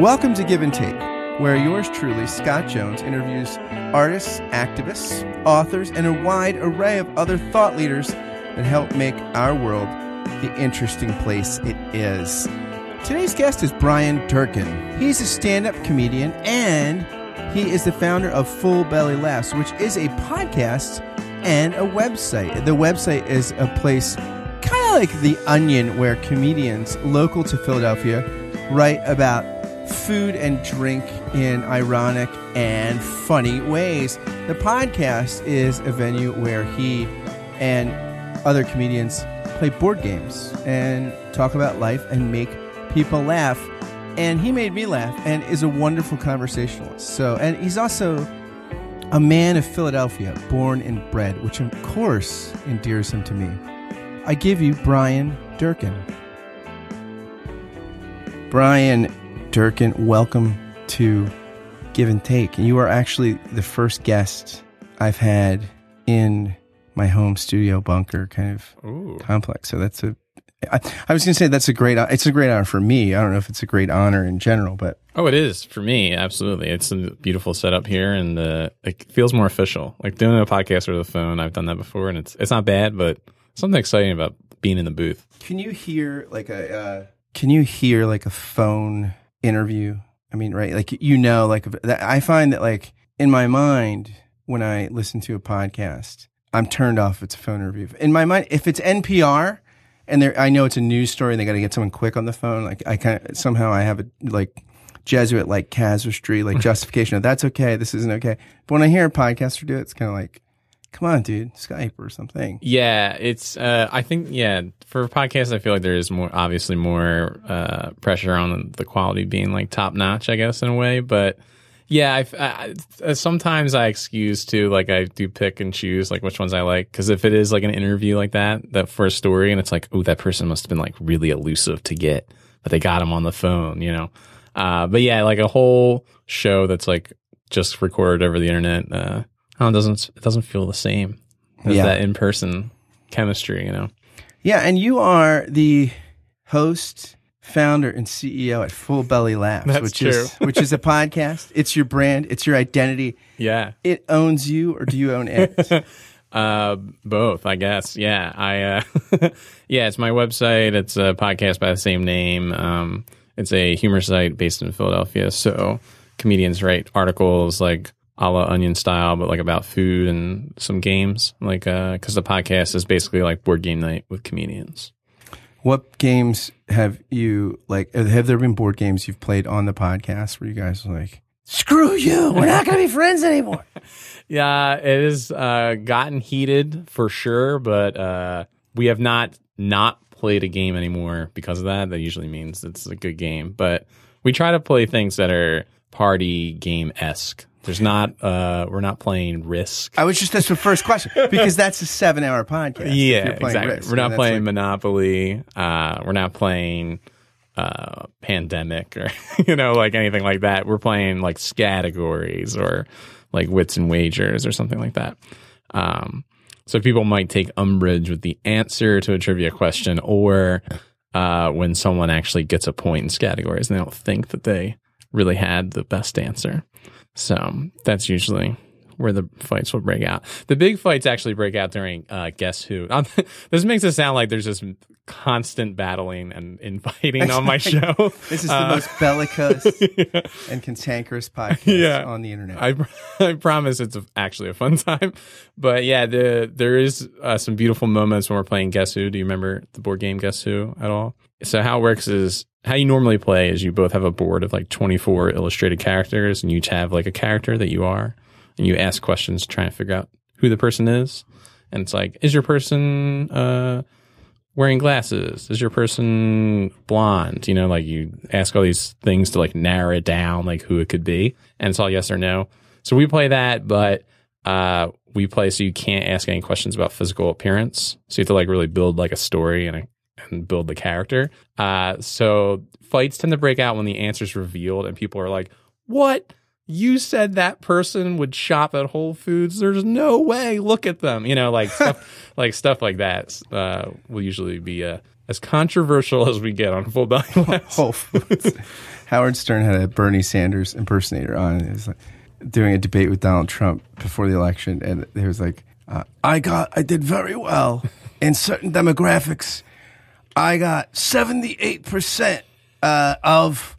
Welcome to Give and Take, where yours truly, Scott Jones, interviews artists, activists, authors, and a wide array of other thought leaders that help make our world the interesting place it is. Today's guest is Brian Durkin. He's a stand up comedian and he is the founder of Full Belly Laughs, which is a podcast and a website. The website is a place kind of like The Onion, where comedians local to Philadelphia write about food and drink in ironic and funny ways. The podcast is a venue where he and other comedians play board games and talk about life and make people laugh. And he made me laugh and is a wonderful conversationalist. So, and he's also a man of Philadelphia, born and bred, which of course endears him to me. I give you Brian Durkin. Brian Durkin, welcome to Give and Take. And you are actually the first guest I've had in my home studio bunker kind of Ooh. complex. So that's a I, I was going to say that's a great it's a great honor for me. I don't know if it's a great honor in general, but Oh, it is for me. Absolutely. It's a beautiful setup here and uh, it feels more official. Like doing a podcast over the phone, I've done that before and it's it's not bad, but something exciting about being in the booth. Can you hear like a uh, can you hear like a phone interview? I mean, right? Like you know, like that, I find that like in my mind when I listen to a podcast, I'm turned off if it's a phone interview. In my mind, if it's NPR and I know it's a news story and they got to get someone quick on the phone. Like I kind of somehow I have a like Jesuit like casuistry, like justification of that's okay, this isn't okay. But when I hear a podcaster do it, it's kind of like, come on, dude, Skype or something. Yeah, it's. Uh, I think yeah, for podcasts, I feel like there is more obviously more uh, pressure on the quality being like top notch. I guess in a way, but yeah, I, I, sometimes I excuse too. Like I do pick and choose like which ones I like because if it is like an interview like that, that first story, and it's like, oh, that person must have been like really elusive to get, but they got him on the phone, you know. Uh, but yeah, like a whole show that's like just recorded over the internet. Uh, oh, it doesn't it doesn't feel the same as Yeah. that in person chemistry, you know. Yeah, and you are the host, founder, and CEO at Full Belly Laughs, That's which is which is a podcast. It's your brand, it's your identity. Yeah. It owns you, or do you own it? Uh, both, I guess. Yeah, I, uh, yeah, it's my website. It's a podcast by the same name. Um, it's a humor site based in Philadelphia. So comedians write articles like a la Onion style, but like about food and some games. Like, uh, cause the podcast is basically like board game night with comedians. what games have you like? Have there been board games you've played on the podcast where you guys are like, "Screw you, we're not going to be friends anymore"? Yeah, it has uh, gotten heated for sure, but uh, we have not not played a game anymore because of that. That usually means it's a good game, but we try to play things that are party game esque. There's not uh, we're not playing Risk. I was just that's the first question because that's a seven-hour podcast. yeah, exactly. Risk, we're not playing like- Monopoly. Uh, we're not playing uh, Pandemic or you know like anything like that. We're playing like categories or like Wits and Wagers or something like that. Um, so people might take umbrage with the answer to a trivia question or uh, when someone actually gets a point in categories and they don't think that they really had the best answer. So that's usually where the fights will break out. The big fights actually break out during uh, Guess Who. Um, this makes it sound like there's just constant battling and infighting on my show. This is the Uh, most bellicose and cantankerous podcast Yeah. on the internet. I, I promise it's a, actually a fun time. But yeah, the there is uh, some beautiful moments when we're playing Guess Who. Do you remember the board game Guess Who at all? So how it works is how you normally play is you both have a board of like 24 illustrated characters and you each have like a character that you are and you ask questions trying to figure out who the person is. And it's like, is your person uh, wearing glasses? Is your person blonde? You know, like you ask all these things to like narrow it down, like who it could be. And it's all yes or no. So we play that, but uh, we play so you can't ask any questions about physical appearance. So you have to like really build like a story and a, and build the character. Uh, so fights tend to break out when the answer's revealed and people are like, what? You said that person would shop at Whole Foods. There's no way. Look at them. You know, like stuff, like stuff like that uh, will usually be a, as controversial as we get on Full Belly Laughs. Whole Foods. Howard Stern had a Bernie Sanders impersonator on. It was like doing a debate with Donald Trump before the election, and it was like, uh, "I got, I did very well in certain demographics. I got seventy eight percent uh, of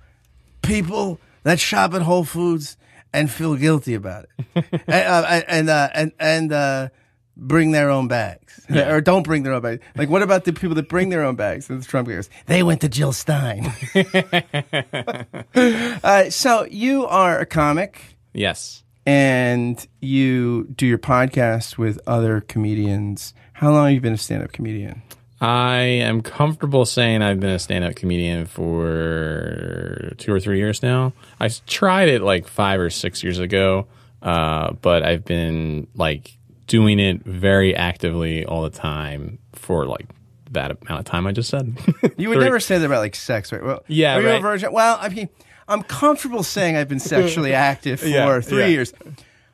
people that shop at Whole Foods and feel guilty about it, and uh, and uh, and, and uh, bring their own bags, or don't bring their own bags. Like, what about the people that bring their own bags? And the Trump goes, they went to Jill Stein. uh, so you are a comic, Yes. and you do your podcast with other comedians. How long have you been a stand-up comedian? I am comfortable saying I've been a stand up comedian for two or three years now. I tried it like five or six years ago, uh, but I've been like doing it very actively all the time for like that amount of time I just said. You would never say that about like sex, right? Well, Yeah, are you a right. virgin? Well, I mean, I'm comfortable saying I've been sexually active for Yeah, three yeah. years.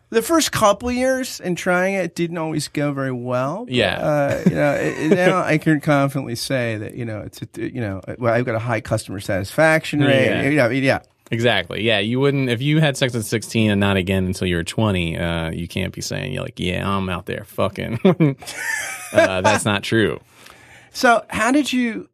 The first couple years in trying it didn't always go very well. Yeah. uh, you know, it, it- now I can confidently say that you know it's a, you know well, I've got a high customer satisfaction rate. Yeah. You know, I mean, yeah. Exactly. Yeah, you wouldn't if you had sex at sixteen and not again until you were twenty. Uh, you can't be saying you're like, yeah, I'm out there fucking. uh, that's not true. So how did you?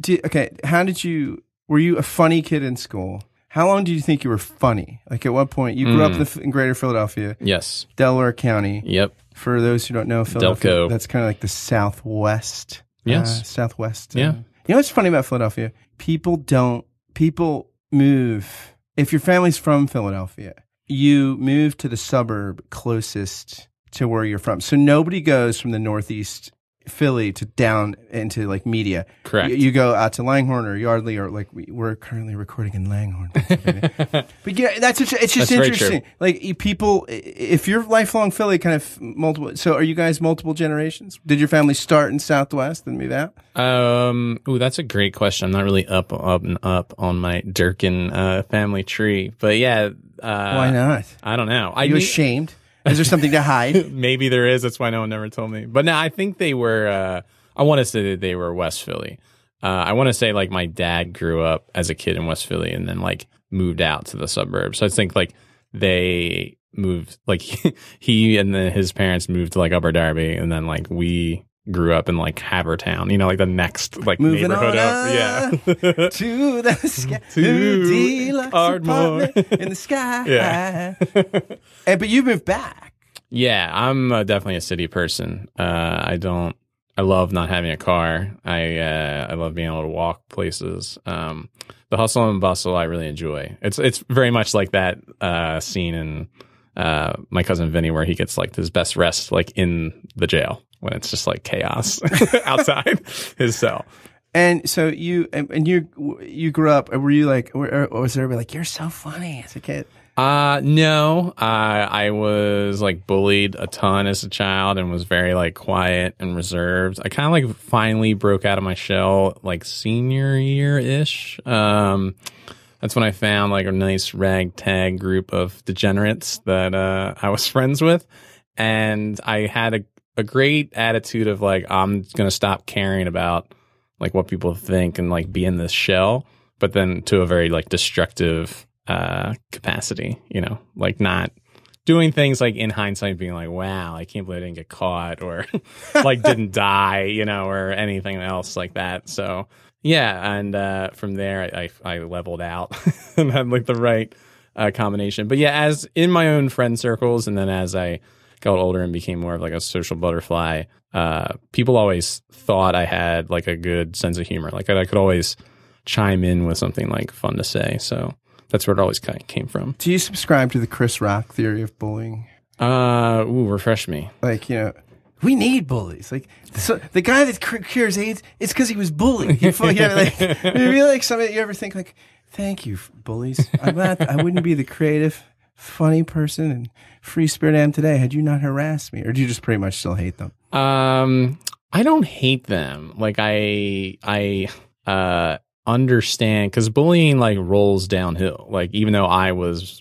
Do, okay, how did you? Were you a funny kid in school? How long do you think you were funny? Like at what point you grew Mm. up in, the, in Greater Philadelphia, Yes. Delaware County. Yep. For those who don't know, Philadelphia, Delco. that's kind of like the southwest. Yes. uh, southwest. uh, Yeah. you know what's funny about Philadelphia? People don't. People move. If your family's from Philadelphia, you move to the suburb closest to where you're from. So nobody goes from the northeast Philly to down into like Media. Correct. You, you go out to Langhorne or Yardley or like we, we're currently recording in Langhorne. But yeah, that's it's just That's interesting. Like people, if you're lifelong Philly, kind of multiple. So are you guys multiple generations? Did your family start in Southwest and move out? Um, ooh, that's a great question. I'm not really up, up, and up on my Durkin uh, family tree, but yeah. Uh, Why not? I don't know. Are you mean- ashamed? Is there something to hide? maybe there is. That's why no one ever told me. But no, I think they were. Uh, I want to say that they were West Philly. Uh, I want to say like my dad grew up as a kid in West Philly and then like moved out to the suburbs. So I think like they moved like he and then his parents moved to like Upper Darby and then like we grew up in like Havertown. You know, like the next like Moving neighborhood up. Yeah. to the sky, To to deluxe Ardmore. in the sky. Yeah. and but you moved back. Yeah, I'm uh, definitely a city person. Uh, I don't. I love not having a car. I uh, I love being able to walk places. Um, the hustle and bustle I really enjoy. It's it's very much like that uh, scene in uh, my cousin Vinny where he gets like his best rest like in the jail when it's just like chaos outside his cell. And so you and, you you grew up. Were you like? Or, or was everybody like, "You're so funny" as a kid? Uh no. Uh, I was like bullied a ton as a child and was very like quiet and reserved. I kind of like finally broke out of my shell like senior year ish. Um, that's when I found like a nice ragtag group of degenerates that uh, I was friends with, and I had a a great attitude of like I'm gonna stop caring about like what people think and like be in this shell, but then to a very like destructive uh capacity, you know, like not doing things like in hindsight being like, wow, I can't believe I didn't get caught or like didn't die, you know, or anything else like that. So yeah, and uh from there I I, I leveled out and had like the right uh combination. But yeah, as in my own friend circles and then as I got older and became more of like a social butterfly, uh people always thought I had like a good sense of humor. Like I could always chime in with something like fun to say. So that's where it always kind of came from. Do you subscribe to the Chris Rock theory of bullying? Uh, ooh, refresh me. Like you know, we need bullies. Like so, the guy that cur- cures AIDS, it's because he was bullied. You feel, you know, like, maybe like something you ever think like, thank you, bullies. I'm not. I wouldn't be the creative, funny person and free spirit I am today had you not harassed me. Or do you just pretty much still hate them? Um, I don't hate them. Like I, I, uh, understand because bullying like rolls downhill. Like even though I was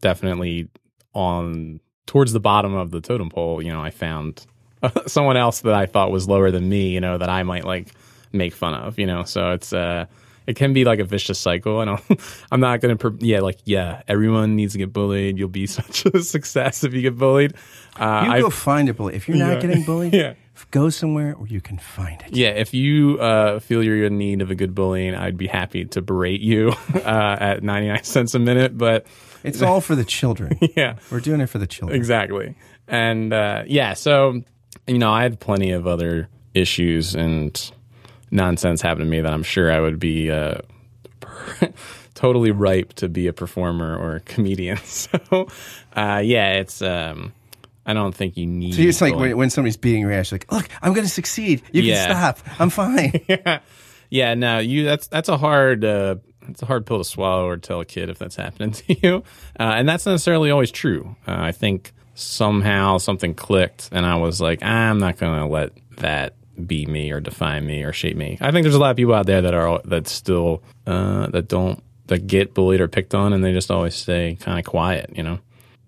definitely on towards the bottom of the totem pole, you know, I found someone else that I thought was lower than me. You know, that I might like make fun of. You know, so it's uh, it can be like a vicious cycle. And I'm, I'm not gonna, yeah, like yeah, everyone needs to get bullied. You'll be such a success if you get bullied. Uh, You I- go find a bully. If you're not Yeah. getting bullied, Yeah. go somewhere where you can find it. Yeah, if you uh, feel you're in need of a good bullying, I'd be happy to berate you uh, at 99 cents a minute. But It's all for the children. yeah, We're doing it for the children. exactly. And uh, yeah, so, you know, I had plenty of other issues and nonsense happened to me that I'm sure I would be uh, totally ripe to be a performer or a comedian. So, uh, yeah, it's. Um, I don't think you need. So it's like when, when somebody's beating your ass, you're like, look, I'm going to succeed. You Yeah. can stop. I'm fine. yeah, no, you that's that's a hard uh, it's a hard pill to swallow or tell a kid if that's happening to you, uh, and that's necessarily always true. Uh, I think somehow something clicked, and I was like, I'm not going to let that be me or define me or shape me. I think there's a lot of people out there that are that still uh, that don't that get bullied or picked on, and they just always stay kind of quiet, you know.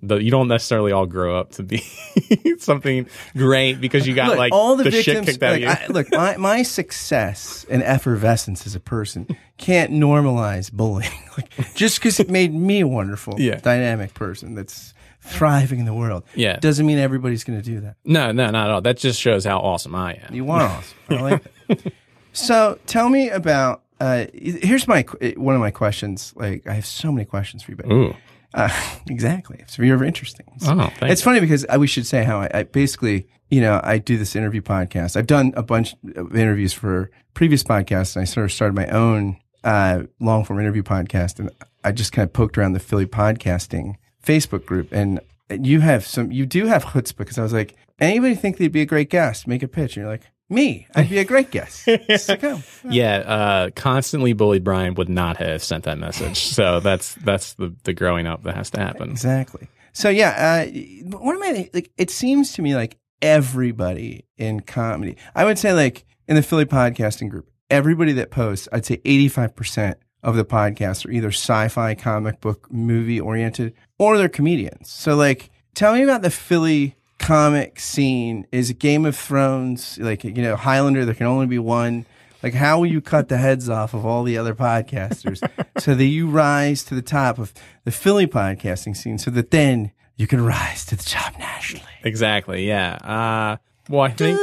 But you don't necessarily all grow up to be something great because you got look, like all the, shit victims. kicked out like, of you. I, look, my, my success and effervescence as a person can't normalize bullying. like, just because it made me a wonderful, Yeah. dynamic person that's thriving in the world, Yeah. doesn't mean everybody's going to do that. No, no, not at all. That just shows how awesome I am. You are awesome. I like it. So tell me about. Uh, here's my one of my questions. Like I have so many questions for you, but Ooh. uh, exactly, it's very interesting. Oh, thanks. It's funny because I, we should say how I, I basically, you know, I do this interview podcast. I've done a bunch of interviews for previous podcasts, and I sort of started my own uh, long form interview podcast. And I just kind of poked around the Philly podcasting Facebook group, and you have some, you do have chutzpah because I was like, anybody think they'd be a great guest? Make a pitch, and you're like, me, I'd be a great guest. It's like, oh, yeah, uh, constantly bullied Brian would not have sent that message. So that's that's the the growing up that has to happen. Exactly. So yeah, uh, what am I like? It seems to me like everybody in comedy. I would say like in the Philly podcasting group, everybody that posts, I'd say eighty five percent of the podcasts are either sci-fi, comic book, movie oriented, or they're comedians. So like, tell me about the Philly comic scene. Is it Game of Thrones like you know Highlander? There can only be one. Like, how will you cut the heads off of all the other podcasters so that you rise to the top of the Philly podcasting scene so that then you can rise to the top nationally? Exactly. Yeah. Uh, well, I think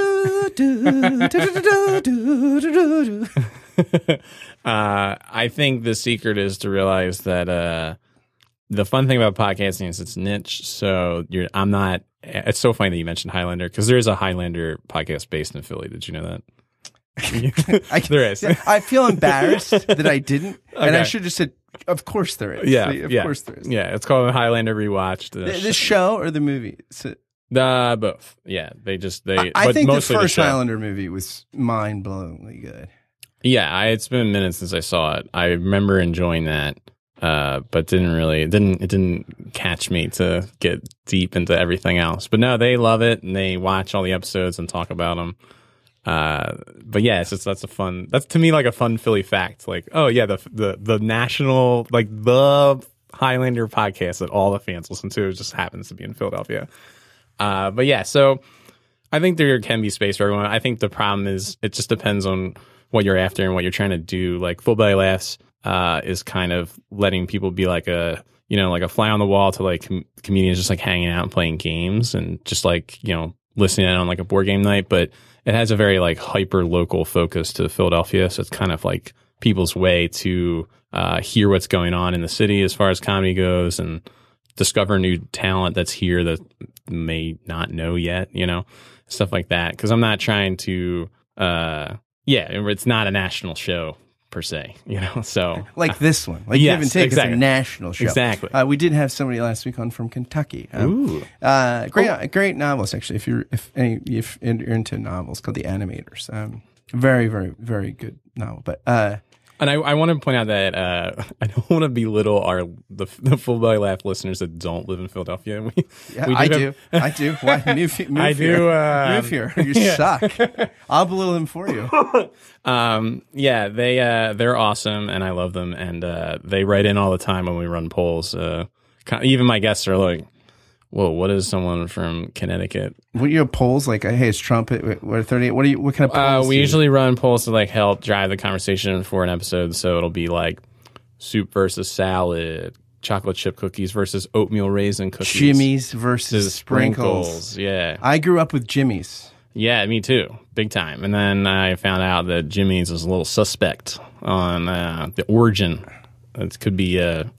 uh, I think the secret is to realize that uh, the fun thing about podcasting is it's niche. So you're. I'm not. It's so funny that you mentioned Highlander because there is a Highlander podcast based in Philly. Did you know that? I, There is. I feel embarrassed that I didn't, and I should have said, "Of course there is." Yeah, of yeah, course there is. Yeah, it's called Highlander Rewatched. The, the show or the movie? So, Uh, both. Yeah, they just they. I, I think the first show. Highlander movie was mind blowingly good. Yeah, I, it's been a minute since I saw it. I remember enjoying that, uh, but didn't really it didn't it didn't catch me to get deep into everything else. But no, they love it and they watch all the episodes and talk about them. Uh, but yeah, it's just that's a fun. That's to me like a fun Philly fact. Like, oh yeah, the the the national like the Highlander podcast that all the fans listen to just happens to be in Philadelphia. Uh, but yeah, so I think there can be space for everyone. I think the problem is it just depends on what you're after and what you're trying to do. Like full belly laughs uh, is kind of letting people be like a you know like a fly on the wall to like com- comedians just like hanging out and playing games and just like you know listening in on like a board game night. But it has a very like hyper local focus to Philadelphia, so it's kind of like people's way to uh, hear what's going on in the city as far as comedy goes and discover new talent that's here that may not know yet, you know, stuff like that. Cause I'm not trying to, uh, yeah, it's not a national show per se, you know, so Like this one, like Yes, Give and Take exactly. is a national show. Exactly. Uh, we did have somebody last week on from Kentucky. Um, Ooh. Uh, great, great novels actually. If you're if any if you're into novels, called The Animators. Um, very, very, very good novel. But uh, And I, I want to point out that uh, I don't want to belittle our the, the full belly laugh listeners that don't live in Philadelphia. We, yeah, we I have- do, I do. Why move, move I here. do, um, move here. You yeah. suck. I'll belittle them for you. Um, yeah, they uh, they're awesome, and I love them, and uh, they write in all the time when we run polls. Uh, even my guests are like, whoa, what is someone from Connecticut? What you have polls like? uh, Hey, it's Trump. at- What thirty? What do you? What kind of Uh, polls? we do you- usually run polls to like help drive the conversation for an episode. So it'll be like soup versus salad, chocolate chip cookies versus oatmeal raisin cookies. jimmies versus versus sprinkles. sprinkles. Yeah. I grew up with jimmies. Yeah, me too. Big time. And then I found out that jimmies is a little suspect on uh, the origin. It could be a,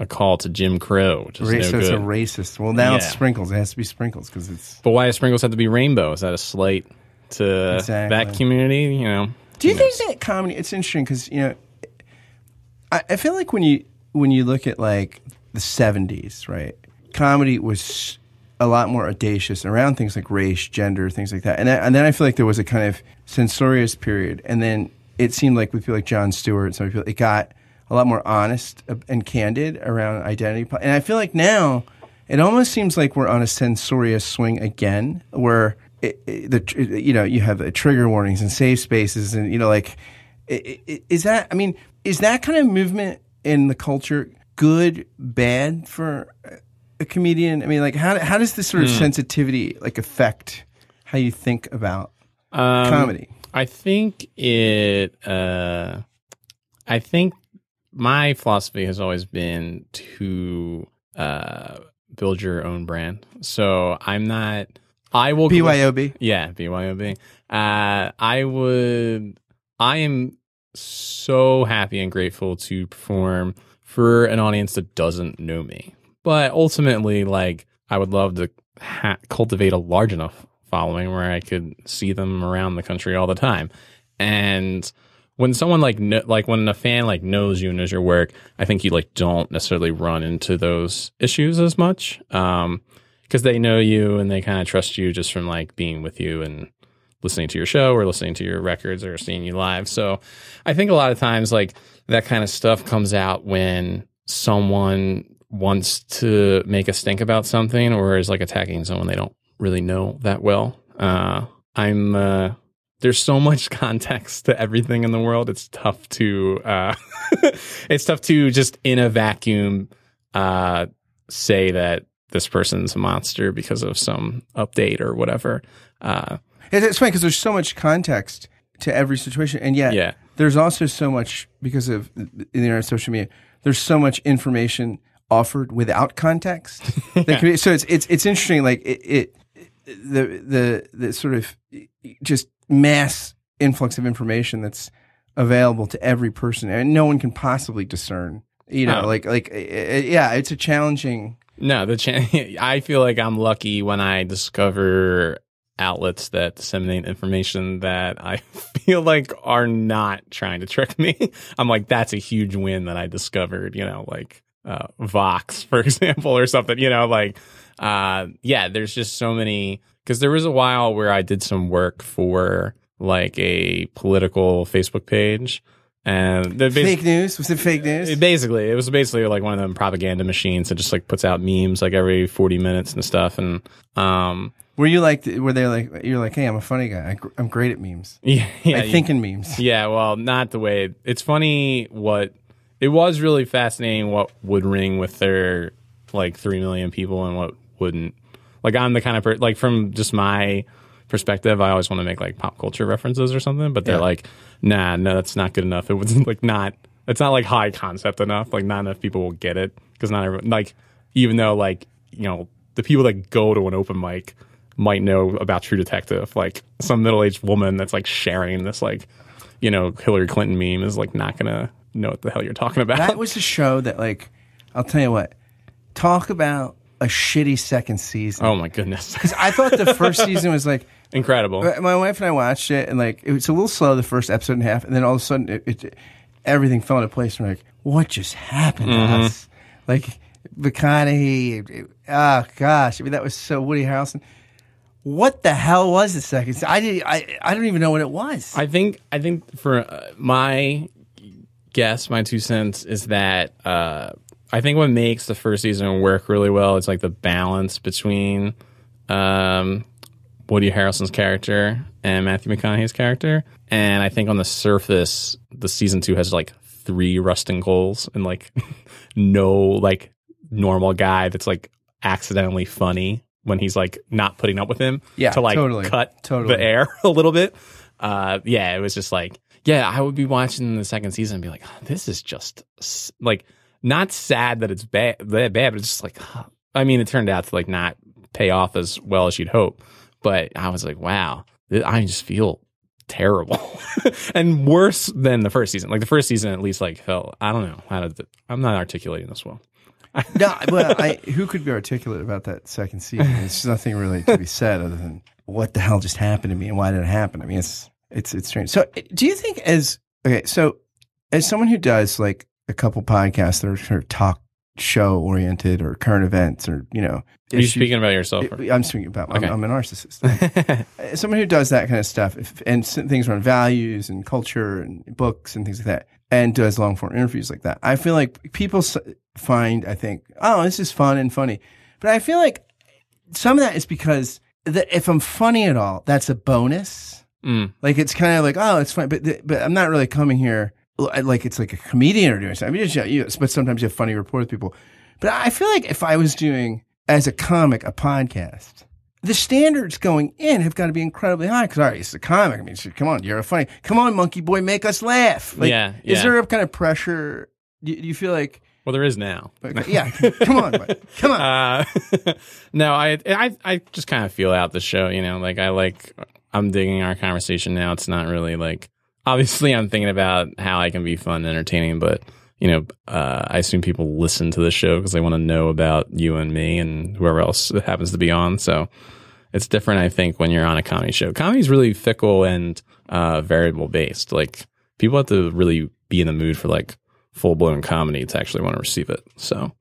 a call to Jim Crow, which is Ra- no so it's a good. racist. Well, now it's Yeah. sprinkles. It has to be sprinkles because it's. but why do sprinkles have to be rainbow? Is that a slight to Exactly. that community? You know. Do you think that comedy? It's interesting because you know, I, I feel like when you when you look at like the '70s, right? Comedy was a lot more audacious around things like race, gender, things like that. And, then- and then I feel like there was a kind of censorious period, and then it seemed like with people like Jon Stewart, and some people, it got a lot more honest and candid around identity. And I feel like now it almost seems like we're on a censorious swing again, where it, it, the you know you have trigger warnings and safe spaces, and you know like is that? I mean, is that kind of movement in the culture good, bad for a comedian? I mean, like how how does this sort of sensitivity like affect how you think about Um, comedy? I think it. Uh, I think my philosophy has always been to uh, build your own brand. So I'm not. I will BYOB. Yeah, BYOB. Uh, I would. I am so happy and grateful to perform for an audience that doesn't know me. But ultimately, like, I would love to ha- cultivate a large enough following where I could see them around the country all the time. And when someone like kn- like when a fan like knows you and knows your work, I think you like don't necessarily run into those issues as much. Um, because they know you and they kind of trust you just from like being with you and listening to your show or listening to your records or seeing you live. So I think a lot of times like that kind of stuff comes out when someone wants to make us think about something or is like attacking someone they don't really know that well. Uh, I'm, uh, there's so much context to everything in the world. It's tough to, uh, it's tough to just in a vacuum, uh, say that this person's a monster because of some update or whatever. Uh, It's, it's funny because there's so much context to every situation, and yet Yeah. there's also so much because of the the internet, social media. There's so much information offered without context. can be- so it's it's it's interesting. Like it, it the the the sort of just mass influx of information that's available to every person, and no one can possibly discern. You know, Oh. like like uh, yeah, it's a challenging. No, the ch- I feel like I'm lucky when I discover outlets that disseminate information that I feel like are not trying to trick me. I'm like, that's a huge win that I discovered, you know, like uh, Vox, for example, or something, you know, like, uh, yeah, there's just so many. Because there was a while where I did some work for like a political Facebook page. And the basi- Fake news was it fake news? it basically, it was basically like one of them propaganda machines that just like puts out memes like every 40 minutes and stuff. And, um, Were you like? Were they like? You're like, hey, I'm a funny guy. I, gr- I'm great at memes. yeah, yeah, I think in memes. yeah, well, not the way it's funny what it was really fascinating what would ring with their like 3 million people and what wouldn't. Like, I'm the kind of per- like from just my perspective, I always want to make like pop culture references or something, but they're Yeah. like, nah, no, that's not good enough. It was like not, it's not like high concept enough. Like, not enough people will get it because not everyone, like, even though like, you know, the people that go to an open mic might know about True Detective, like some middle aged woman that's like sharing this, like, you know, Hillary Clinton meme is like not gonna know what the hell you're talking about. That was a show that, like, I'll tell you what. Talk about a shitty second season. oh my goodness. Because I thought the first season was like Incredible. my wife and I watched it, and like it was a little slow the first episode and a half, and then all of a sudden it, it everything fell into place. And we're like, what just happened Mm-hmm. to us? Like McConaughey. Oh gosh, I mean that was so Woody Harrelson. What the hell was the second? se- I did. I I don't even know what it was. I think I think for uh, my guess, my two cents is that uh, I think what makes the first season work really well is like the balance between um, Woody Harrelson's character and Matthew McConaughey's character, and I think on the surface, the season two has like three Rust Cohles and like no like normal guy that's like accidentally funny when he's like not putting up with him Yeah, to like totally. cut Totally. the air a little bit. Uh, yeah, it was just like, yeah, I would be watching the second season and be like, "Oh, this is just like not sad that it's bad, that bad, but it's just like. I mean, it turned out to like not pay off as well as you'd hope, but I was like, wow, I just feel terrible and worse than the first season. Like the first season, at least like felt, I don't know how to, I'm not articulating this well. no, well, I, who could be articulate about that second season? There's nothing really to be said other than what the hell just happened to me and why did it happen? I mean, it's it's it's strange. So, do you think as okay, so as someone who does like a couple podcasts that are sort of talk show oriented or current events or you know, Are you speaking about yourself? or- I'm speaking about. Okay. I'm, I'm a narcissist. Someone who does that kind of stuff if, and things around values and culture and books and things like that, and does long form interviews like that, I feel like people find, I think, oh, this is fun and funny. But I feel like some of that is because that if I'm funny at all, that's a bonus. Mm. Like it's kind of like, oh, it's fun, but but I'm not really coming here like it's like a comedian or doing something. I mean, you but sometimes you have funny rapport with people. But I feel like if I was doing as a comic a podcast, the standards going in have got to be incredibly high. Because all right, it's a comic. I mean, come on, you're a funny. Come on, monkey boy, make us laugh. Like, Yeah, Is there a kind of pressure? Do you, feel like? Well, there is now. yeah, come on, come on. Uh, no, I, I, I just kind of feel out the show. You know, like I like, I'm digging our conversation now. It's not really like, obviously, I'm thinking about how I can be fun and entertaining, but you know, uh, I assume people listen to the show because they want to know about you and me and whoever else happens to be on. So it's different, I think, when you're on a comedy show. Comedy's really fickle and uh, variable based. Like people have to really be in the mood for like full blown comedy to actually want to receive it. So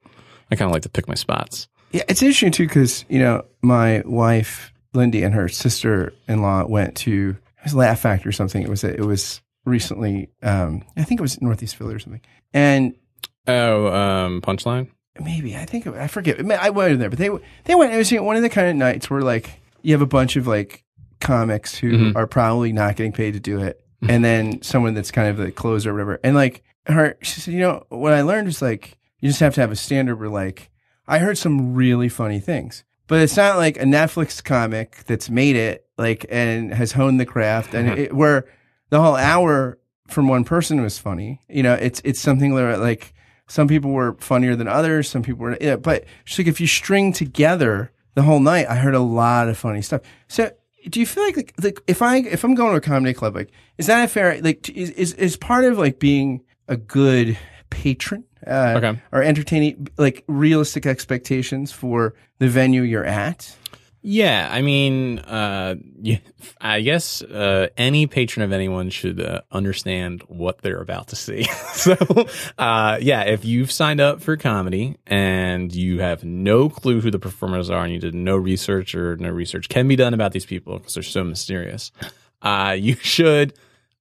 I kind of like to pick my spots. Yeah, it's interesting too because you know my wife Lindy and her sister in law went to it was Laugh Factory or something. It was it was recently. Um, I think it was Northeast Philly or something. And Oh, um, punchline. maybe I think I forget. I wasn't there, but they they went. It was one of the kind of nights where like you have a bunch of like comics who Mhm. are probably not getting paid to do it, and then someone that's kind of the closer or whatever. And like her, she said, you know, what I learned is like you just have to have a standard where like I heard some really funny things, but it's not like a Netflix comic that's made it like and has honed the craft and it, where the whole hour from one person was funny. You know, it's it's something where like some people were funnier than others. Some people were, yeah, but she's like, if you string together the whole night, I heard a lot of funny stuff. So, do you feel like, like, like if I if I'm going to a comedy club, like, is that a fair? Like, is is, is part of like being a good patron uh, Okay. or entertaining like realistic expectations for the venue you're at? Yeah, I mean, uh, I guess uh, any patron of anyone should uh, understand what they're about to see. so, uh, yeah, if you've signed up for comedy and you have no clue who the performers are and you did no research or no research can be done about these people because they're so mysterious, uh, you should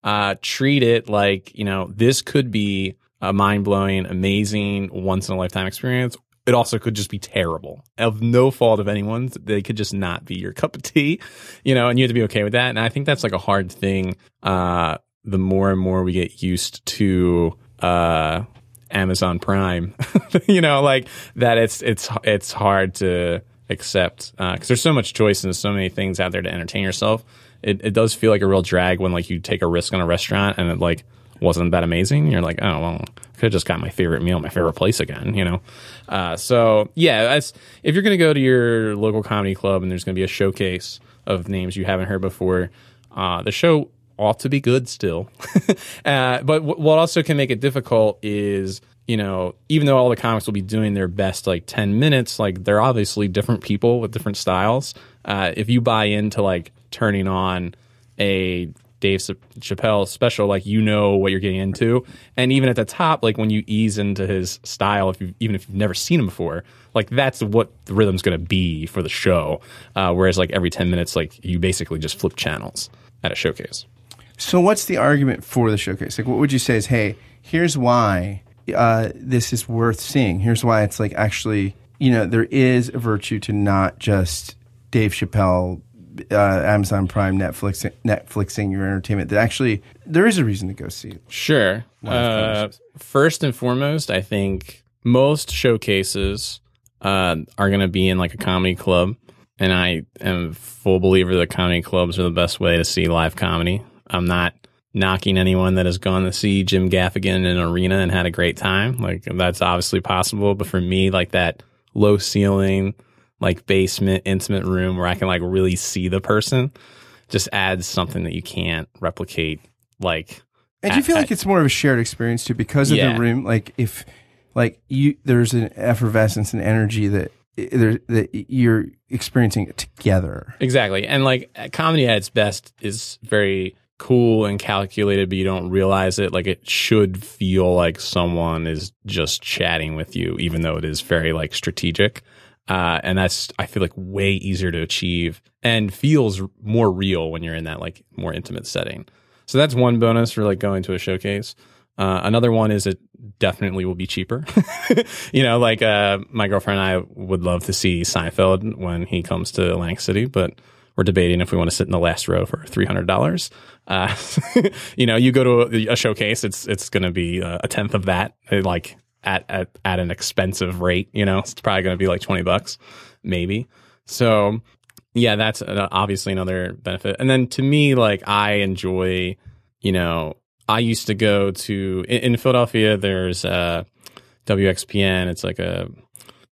uh, treat it like, you know, this could be a mind blowing, amazing, once in a lifetime experience. It also could just be terrible of no fault of anyone's. They could just not be your cup of tea, you know, and you have to be okay with that. And I think that's like a hard thing. Uh, the more and more we get used to, uh, Amazon Prime, you know, like that it's, it's, it's hard to accept, uh, cause there's so much choice and so many things out there to entertain yourself. It, it does feel like a real drag when like you take a risk on a restaurant and it like wasn't that amazing. You're like, oh well, I could have just got my favorite meal, my favorite place again, you know. Uh, so yeah, if you're gonna go to your local comedy club and there's gonna be a showcase of names you haven't heard before, uh, the show ought to be good still. uh, but w- what also can make it difficult is you know, even though all the comics will be doing their best like 10 minutes, like they're obviously different people with different styles. Uh, if you buy into like turning on a Dave Chappelle special, like you know what you're getting into. And even at the top, like when you ease into his style, if you even if you've never seen him before, like that's what the rhythm's going to be for the show. Uh, whereas like every 10 minutes, like you basically just flip channels at a showcase. So, what's the argument for the showcase? Like, what would you say is, hey, here's why uh, this is worth seeing. Here's why it's like actually, you know, there is a virtue to not just Dave Chappelle, uh, Amazon Prime, Netflix, Netflixing your entertainment. That actually there is a reason to go see it. Sure. Uh, first and foremost, I think most showcases uh, are going to be in like a comedy club, and I am a full believer that comedy clubs are the best way to see live comedy. I'm not knocking anyone that has gone to see Jim Gaffigan in an arena and had a great time. Like that's obviously possible, but for me, like that low ceiling, like basement, intimate room where I can like really see the person, just adds something that you can't replicate. Like, And do you at- feel like it's more of a shared experience too because of Yeah. the room? Like if, like you, there's an effervescence and energy that there that you're experiencing it together. Exactly. And like comedy at its best is very cool and calculated, but you don't realize it. Like it should feel like someone is just chatting with you, even though it is very like strategic. Uh, and that's, I feel like way easier to achieve and feels more real when you're in that like more intimate setting. So that's one bonus for like going to a showcase. Uh, another one is it definitely will be cheaper. you know, like uh, my girlfriend and I would love to see Seinfeld when he comes to Atlantic City, but we're debating if we want to sit in the last row for three hundred dollars. Uh, you know, you go to a, a showcase, it's it's going to be uh, a tenth of that, uh, like at at at an expensive rate. You know, it's probably going to be like twenty bucks, maybe. So yeah, that's uh, obviously another benefit. And then to me, like I enjoy, you know, I used to go to in, in Philadelphia. There's a WXPN. It's like a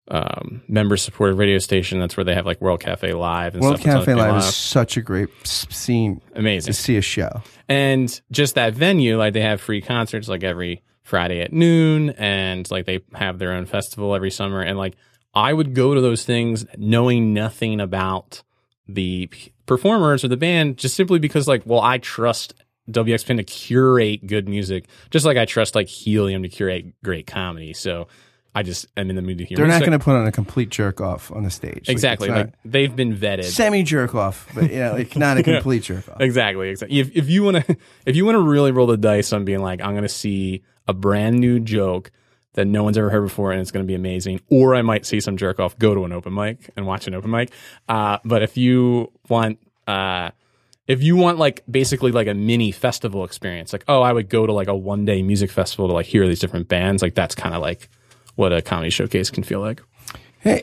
um, member supported radio station. That's where they have like World Cafe Live and World stuff. Cafe Live is such a great scene amazing. to see a show. And just that venue, like they have free concerts like every Friday at noon, and like they have their own festival every summer. And like I would go to those things knowing nothing about the performers or the band, just simply because like, well, I trust WXPN to curate good music, just like I trust like Helium to curate great comedy. So I just am in the mood to hear. They're not going to put on a complete jerk off on the stage. exactly Like, like they've been vetted. semi jerk off, but you know, like not a complete jerk off. Exactly. Exactly. If if you want to if you want to really roll the dice on being like I'm going to see a brand new joke that no one's ever heard before and it's going to be amazing, or I might see some jerk off, go to an open mic and watch an open mic. Uh, but if you want. Uh, if you want like basically like a mini festival experience, like oh, I would go to like a one day music festival to like hear these different bands. Like that's kind of like what a comedy showcase can feel like. Hey,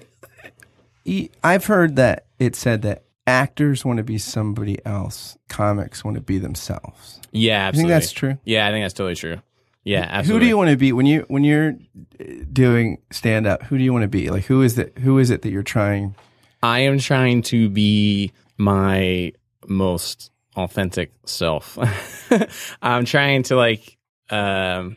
I've heard that it said that actors want to be somebody else, comics want to be themselves. Yeah, absolutely. think that's true? Yeah, I think that's totally true. Yeah, Who do you want to be when you when you're uh, doing stand up? Who do you want to be? Like who is that? Who is it that you're trying? I am trying to be my most authentic self. I'm trying to like um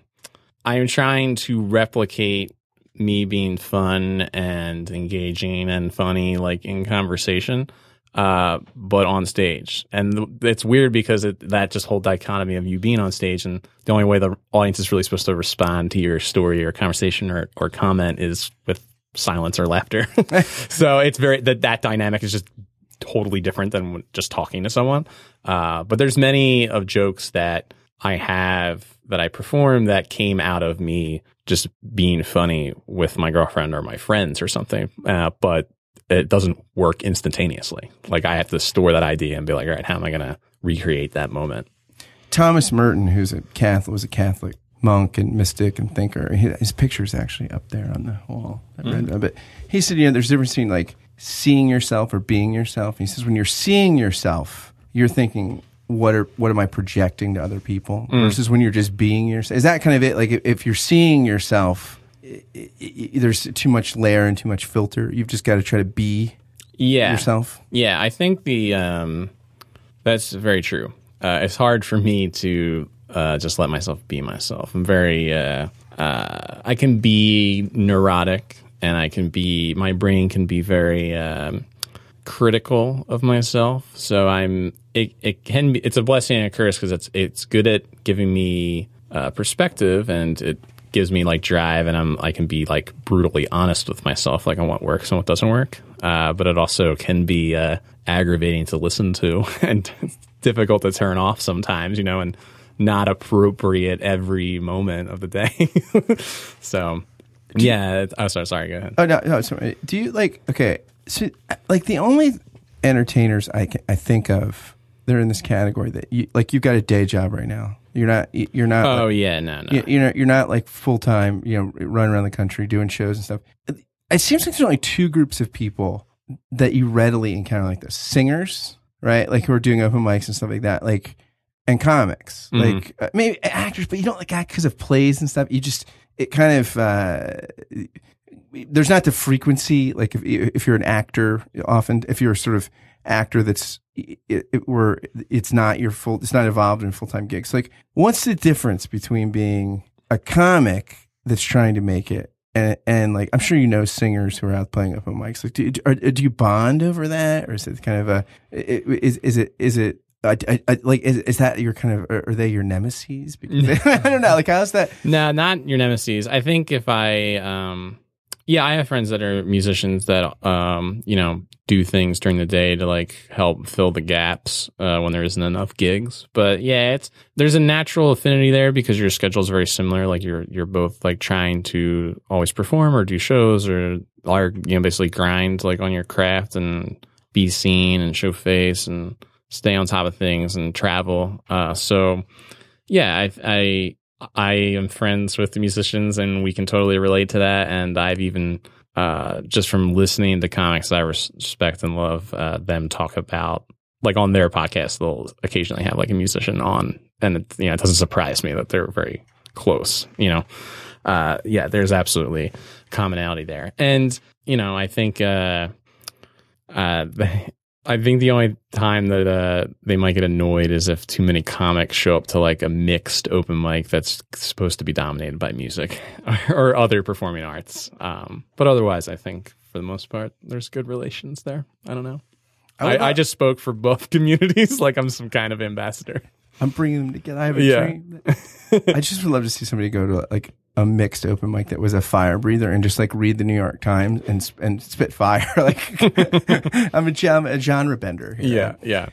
I am trying to replicate me being fun and engaging and funny like in conversation uh but on stage. And it's weird because it, that just whole dichotomy of you being on stage and the only way the audience is really supposed to respond to your story or conversation or or comment is with silence or laughter. so it's very that that dynamic is just totally different than just talking to someone. Uh, but there's many of jokes that I have that I perform that came out of me just being funny with my girlfriend or my friends or something. Uh, but it doesn't work instantaneously. Like I have to store that idea and be like, all right, how am I going to recreate that moment? Thomas Merton, who's a Catholic, was a Catholic monk and mystic and thinker. His picture's actually up there on the wall. I read that. But he said, you know, there's a difference between like seeing yourself or being yourself. He says, when you're seeing yourself, you're thinking, what are what am I projecting to other people? Versus when you're just being yourself. Is that kind of it? Like if, you're seeing yourself, i i i there's too much layer and too much filter. You've just got to try to be Yeah. yourself. Yeah, I think the um, that's very true. Uh, it's hard for me to uh, just let myself be myself. I'm very uh, uh, I can be neurotic, and I can be my brain can be very um, critical of myself. So I'm it, it can be it's a blessing and a curse because it's it's good at giving me uh, perspective and it gives me like drive and I'm I can be like brutally honest with myself like on what works and what doesn't work. Uh, but it also can be uh, aggravating to listen to and difficult to turn off sometimes, you know, and not appropriate every moment of the day. so yeah, it's- oh sorry, sorry, go ahead. Oh no, no. Sorry. Do you like? Okay, so like the only entertainers I can, I think of, they're in this category that you like. You've got a day job right now. You're not. You're not. Oh like, yeah, no, no. you- you're not. You're not like full time. You know, running around the country doing shows and stuff. it seems like there's only two groups of people that you readily encounter like this: singers, right? Like who are doing open mics and stuff like that, like and comics, Mhm. like uh, maybe actors, but you don't like act because of plays and stuff. You just it kind of uh, there's not the frequency like if if you're an actor, often if you're a sort of actor that's it, it were it's not your full it's not involved in full time gigs. Like, what's the difference between being a comic that's trying to make it and and like I'm sure you know singers who are out playing open mics. Like, do, are, do you bond over that, or is it kind of a is is it is it I, I, I- like is, is that your kind of are they your nemesis? Because I don't know. Like how's that? No, not your nemesis. I think if I, um, yeah, I have friends that are musicians that, um, you know, do things during the day to like help fill the gaps uh, when there isn't enough gigs. But yeah, it's there's a natural affinity there because your schedule is very similar. Like you're you're both like trying to always perform or do shows or are you know basically grind like on your craft and be seen and show face and stay on top of things and travel. Uh, so yeah, I I I am friends with the musicians and we can totally relate to that. And I've even, uh, just from listening to comics I respect and love, uh, them talk about, like on their podcast, they'll occasionally have like a musician on. And it, you know, it doesn't surprise me that they're very close, you know. Uh, yeah, there's absolutely commonality there. And, you know, I think, uh, uh, I think the only time that uh, they might get annoyed is if too many comics show up to like a mixed open mic that's supposed to be dominated by music or other performing arts. Um, but otherwise, I think for the most part, there's good relations there. I don't know. would I, I just spoke for both communities like I'm some kind of ambassador. I'm bringing them together. I have a Yeah. I just would love to see somebody go to like a mixed open mic that was a fire breather and just like read the New York Times and and spit fire. like I'm a, gen- a genre bender. here. Yeah, yeah.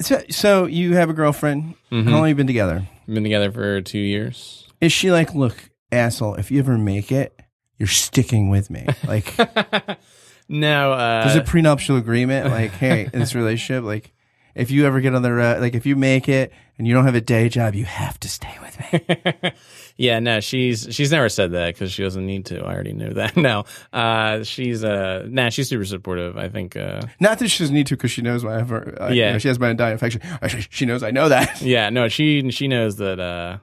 So, so you have a girlfriend. Mhm. How long have you been together? Been together for two years. Is she like, look, asshole? If you ever make it, you're sticking with me. Like, no, uh, there's a prenuptial agreement. Like, hey, in this relationship, like, if you ever get on the road, like, if you make it and you don't have a day job, you have to stay with me. yeah, no, she's she's never said that because she doesn't need to. I already knew that. No, uh, she's uh, nah, she's super supportive. I think, uh, Not that she doesn't need to because she knows why I have her. Uh, Yeah. you know, she has my undying affection. She, she knows I know that. yeah, no, she she knows that uh,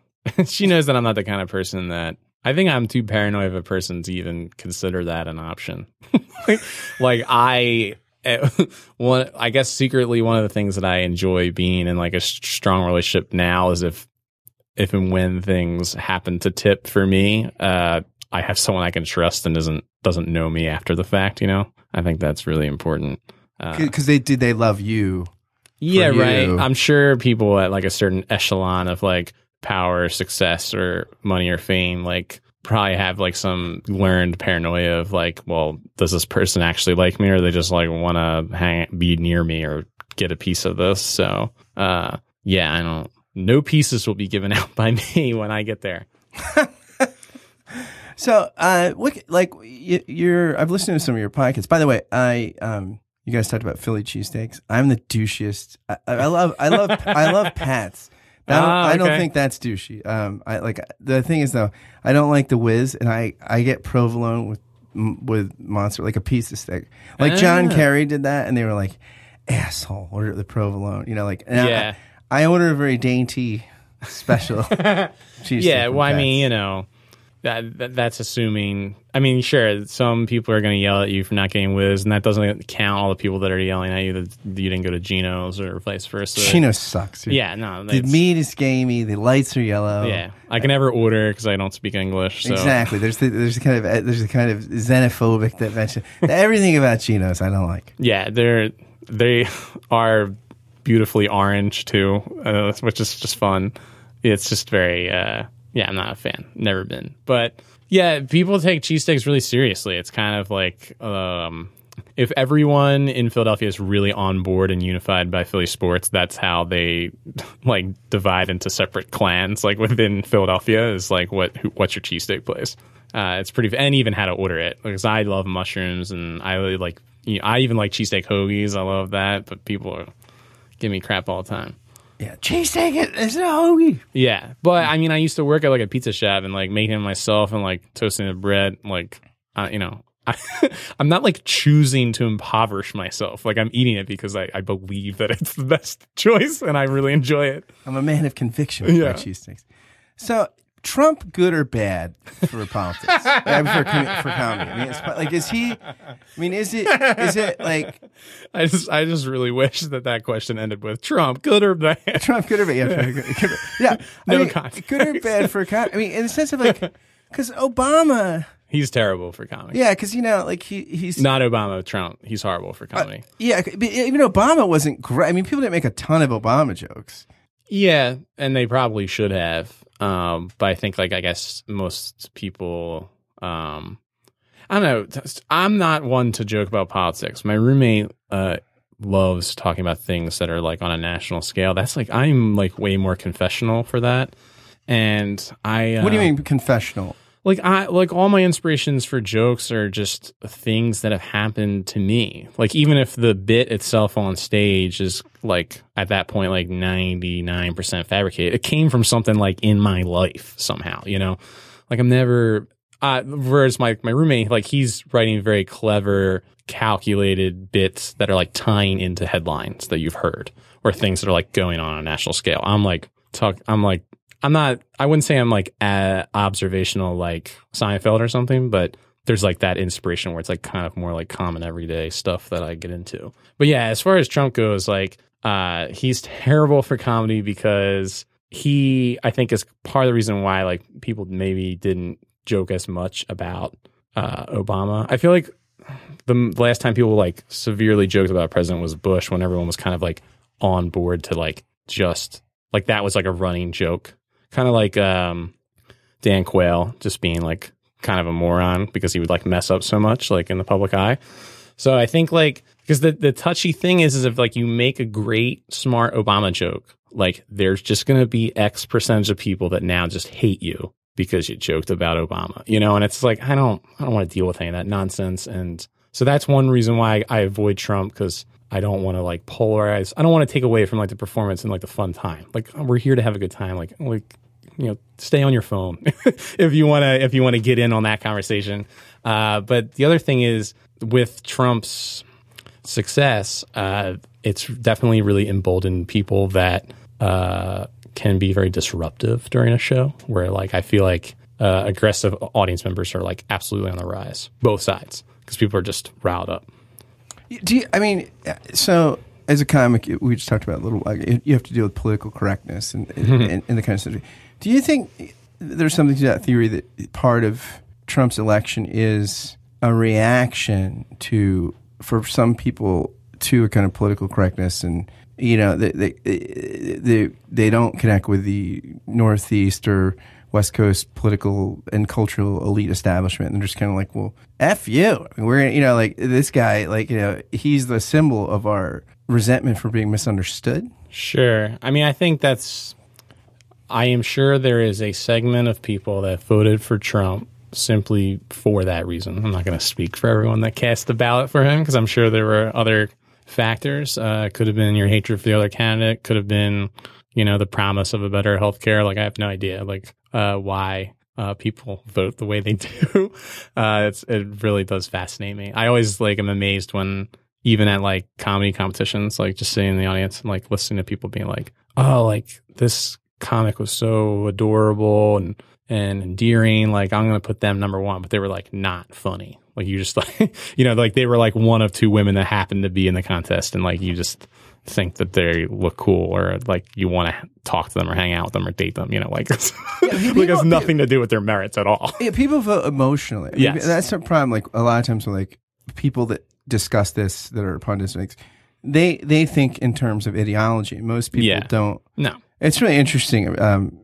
she knows that I'm not the kind of person that I think I'm too paranoid of a person to even consider that an option. like I. eh, One, I guess secretly one of the things that I enjoy being in like a strong relationship now is if, if and when things happen to tip for me, uh, I have someone I can trust and doesn't doesn't know me after the fact. You know, I think that's really important. Uh, Because they did. They love you. yeah, for right. you. I'm sure people at like a certain echelon of like power, success, or money or fame, like probably have like some learned paranoia of like, well, does this person actually like me, or they just like want to hang, be near me, or get a piece of this? So, uh, yeah, I don't. No pieces will be given out by me when I get there. So, uh, what like you, you're? I've listened to some of your podcasts. By the way, I um, you guys talked about Philly cheesesteaks. I'm the douchiest. I, I love, I love, I love Pats. I don't, Ah, I don't think that's douchey. Um, I like the thing is though, I don't like the whiz, and I I get provolone with with monster like a piece of steak. Like John Ah. Kerry did that, and they were like, asshole, order the provolone. You know, like and I- Yeah. I, order a very dainty special. cheese yeah, from well, I mean, you know, that, that that's assuming. I mean, sure, some people are going to yell at you for not getting whiz, and that doesn't count all the people that are yelling at you that you didn't go to Geno's or vice versa. Geno sucks. dude. Yeah, no, The that's- meat is gamey. The lights are yellow. Yeah, I can never order because I don't speak English. So. exactly. There's the, there's a kind of there's a kind of xenophobic dimension. Everything about Geno's I don't like. Yeah, they're they are beautifully orange too, uh, which is just fun. It's just very uh, yeah. I'm not a fan. Never been, but yeah, people take cheesesteaks really seriously. It's kind of like um, if everyone in Philadelphia is really on board and unified by Philly sports, that's how they like divide into separate clans. Like within Philadelphia is like what who, what's your cheesesteak place? Uh, it's pretty and even how to order it because I love mushrooms and I really like. You know, I even like cheesesteak hoagies. I love that, but people are, give me crap all the time. Yeah, cheesesteak it. It's a hoagie. Yeah, but I mean, I used to work at like a pizza shop and like making it myself and like toasting the bread. Like, uh, you know, I, I'm not like choosing to impoverish myself. Like I'm eating it because I, I believe that it's the best choice and I really enjoy it. I'm a man of conviction with Yeah. my cheese sticks. So Trump, good or bad for politics? I mean, for, for comedy. I mean, it's like, is he? I mean, is it? Is it like I just I just really wish that that question ended with Trump, good or bad. Trump, good or bad? Yeah, good, good, yeah. I No mean, context. good or bad for com- I mean, in the sense of like, because Obama, He's terrible for comedy. yeah, because you know, like he he's Not Obama, Trump. He's horrible for comedy. Uh, yeah, but even Obama wasn't great. I mean, people didn't make a ton of Obama jokes. Yeah, and they probably should have. Um, but I think like I guess most people um I don't know. I'm not one to joke about politics. My roommate uh loves talking about things that are like on a national scale. That's like I'm like way more confessional for that. And I uh, What do you mean confessional? Like I like all my inspirations for jokes are just things that have happened to me. Like even if the bit itself on stage is like at that point like 99% fabricated, it came from something like in my life somehow, you know? Like I'm never uh whereas my my roommate like he's writing very clever calculated bits that are like tying into headlines that you've heard or things that are like going on on a national scale. I'm like talk I'm like I'm not I wouldn't say I'm like uh, observational like Seinfeld or something, but there's like that inspiration where it's like kind of more like common everyday stuff that I get into. But yeah, as far as Trump goes, like uh he's terrible for comedy because he I think is part of the reason why like people maybe didn't joke as much about uh Obama. I feel like the last time people like severely joked about president was Bush when everyone was kind of like on board to like just like that was like a running joke. Kind of like um Dan Quayle just being like kind of a moron because he would like mess up so much like in the public eye. So I think like because the the touchy thing is is if like you make a great smart Obama joke, like there's just going to be X percentage of people that now just hate you because you joked about Obama, you know, and it's like I don't I don't want to deal with any of that nonsense and so that's one reason why I avoid Trump because I don't want to like polarize. I don't want to take away from like the performance and like the fun time. Like we're here to have a good time. Like like you know, stay on your phone if you want to if you want to get in on that conversation. Uh, but the other thing is with Trump's success, uh, it's definitely really emboldened people that uh, can be very disruptive during a show. Where like I feel like uh, aggressive audience members are like absolutely on the rise, both sides, because people are just riled up. Do you, I mean, uh, so as a comic, we just talked about a little. Like, you have to deal with political correctness and, and, and the kind of stuff. Do you think there's something to that theory that part of Trump's election is a reaction to, for some people, to a kind of political correctness and you know they they they, they don't connect with the Northeast or West Coast political and cultural elite establishment. And they're just kind of like, well, F you. We're, you know, like this guy, like, you know, he's the symbol of our resentment for being misunderstood. Sure. I mean, I think that's. I am sure there is a segment of people that voted for Trump simply for that reason. I'm not going to speak for everyone that cast the ballot for him because I'm sure there were other factors. Uh, could have been your hatred for the other candidate. Could have been, you know, the promise of a better health care. Like I have no idea, like uh, why uh, people vote the way they do. Uh, it really does fascinate me. I always like am amazed when even at like comedy competitions, like just sitting in the audience and like listening to people being like, "Oh, like this comic was so adorable and and endearing. Like I'm gonna put them number one," but they were like not funny. Like you just like you know like they were like one of two women that happened to be in the contest, and like you just think that they look cool or like you want to talk to them or hang out with them or date them. You know, like it's, like it has nothing to do with their merits at all. Yeah, people vote emotionally. I mean, that's the problem. Like a lot of times, like people that discuss this that are pundits, like, they they think in terms of ideology. Most people Yeah. don't. No. It's really interesting. Um,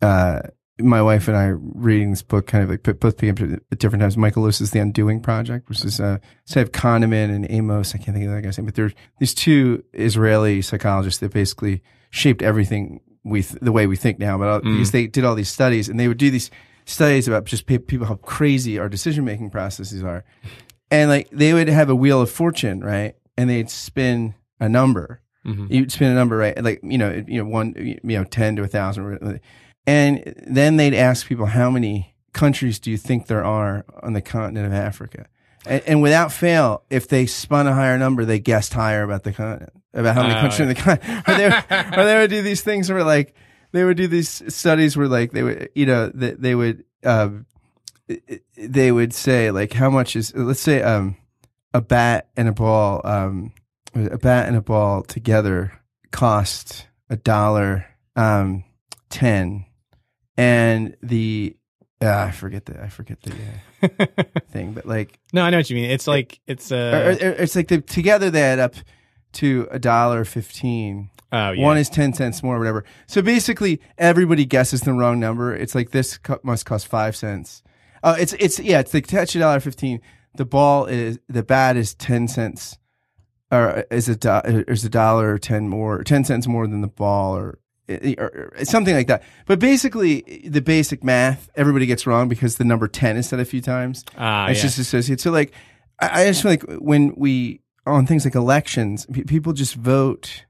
uh, my wife and I are reading this book, kind of like both picking at different times. Michael Lewis's The Undoing Project, which is uh, so I have Kahneman and Amos. I can't think of that guy's name, but there's these two Israeli psychologists that basically shaped everything we th- the way we think now. But uh, because they did all these studies, and they would do these studies about just pe- people how crazy our decision making processes are, and like they would have a wheel of fortune, right? And they'd spin a number. Mhm. You'd spin a number, right? Like you know, you know, one, you know, ten to a thousand, and then they'd ask people how many countries do you think there are on the continent of Africa, and, and without fail, if they spun a higher number, they guessed higher about the con- about how many Oh, countries in the con- or they would, or they would do these things where like they would do these studies where like they would you know they, they would um they would say like how much is let's say um a bat and a ball um a bat and a ball together cost a dollar um ten and the uh, I forget the I forget the uh, thing but like no, I know what you mean. It's like it's uh, or- or it's like the, together they add up to a dollar fifteen oh yeah. one is 10 cents more, whatever. So basically, everybody guesses the wrong number. It's like this co- must cost five cents. Uh, it's, it's, yeah, it's like touch a dollar 15. The ball is, the bat is 10 cents or is a, do, is a dollar or 10 more, 10 cents more than the ball or, or, or something like that. But basically, the basic math, everybody gets wrong because the number 10 is said a few times. Ah, It's yeah. just associated. So like, I, I just feel like when we on things like elections, pe- people just vote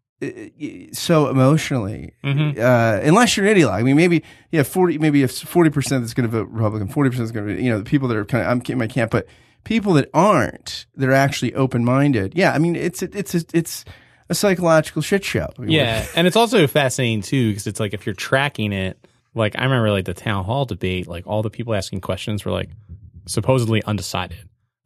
so emotionally. Mhm. Uh, unless you're an idiot, I mean, maybe you have forty, maybe if forty percent that's going to vote Republican, forty percent is going to, you know, the people that are kind of I'm in my camp, but people that aren't, they're actually open minded. Yeah, I mean, it's a, it's it's a psychological shit show. Yeah, and it's also fascinating too because it's like if you're tracking it, like I remember like the town hall debate, like all the people asking questions were like supposedly undecided.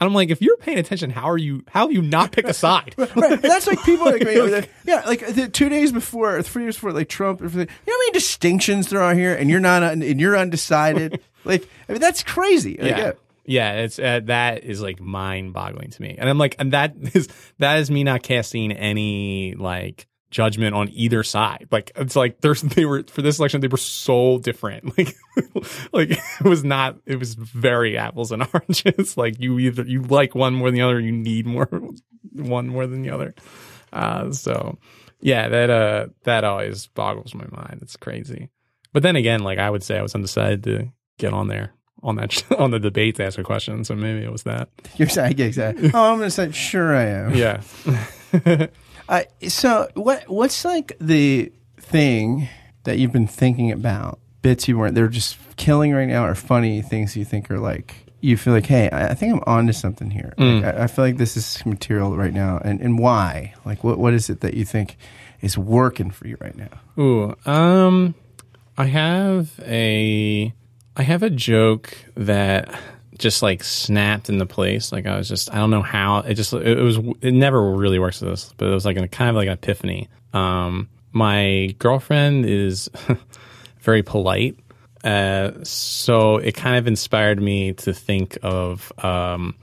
And I'm like, if you're paying attention, how are you? How have you not picked a side? right. That's like people like, like yeah, like the two days before, or three years before, like Trump. You know how many distinctions there are here, and you're not, and you're undecided. like, I mean, that's crazy. Like, yeah. Yeah, it's uh, that is like mind-boggling to me, and I'm like, and that is that is me not casting any like judgment on either side. Like it's like there's they were for this election they were so different. Like like it was not it was very apples and oranges. Like you either you like one more than the other, you need more one more than the other. Uh, so yeah, that uh that always boggles my mind. It's crazy. But then again, like I would say I was undecided to get on there on that on the debate to ask a question. So maybe it was that. You're saying, exactly. Oh, I'm going to say, sure, I am. Yeah. Uh, so, what what's like the thing that you've been thinking about? Bits you weren't they're just killing right now, or funny things you think are like you feel like, hey, I, I think I'm onto something here. Like, I, I feel like this is material right now, and and why? Like, what what is it that you think is working for you right now? Ooh, um, I have a, I have a joke that just like snapped into place. Like I was just, I don't know how it just, it, was, it never really works with this, but it was like a kind of like an epiphany. Um, my girlfriend is very polite. Uh, so it kind of inspired me to think of, um,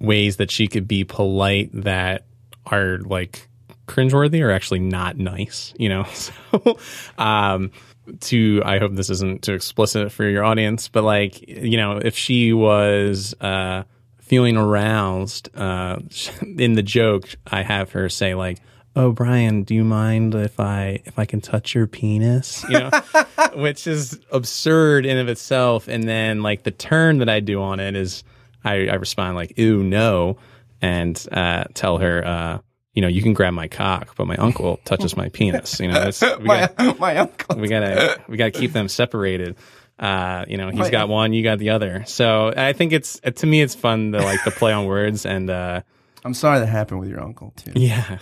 ways that she could be polite that are like cringeworthy or actually not nice, you know? So, um, to, I hope this isn't too explicit for your audience, but like, you know, if she was, uh, feeling aroused, uh, in the joke, I have her say like, Oh, Brian, do you mind if I if I can touch your penis? You know, which is absurd in of itself. And then like the turn that I do on it is I, I respond like, "Ooh, no," and uh, tell her, uh, you know, you can grab my cock, but my uncle touches my penis. You know, it's, we, My got, my uncle. we gotta we gotta keep them separated. Uh, you know, he's My- got one, you got the other. So I think it's to me, it's fun to like to play on words and. uh I'm sorry that happened with your uncle too. yeah.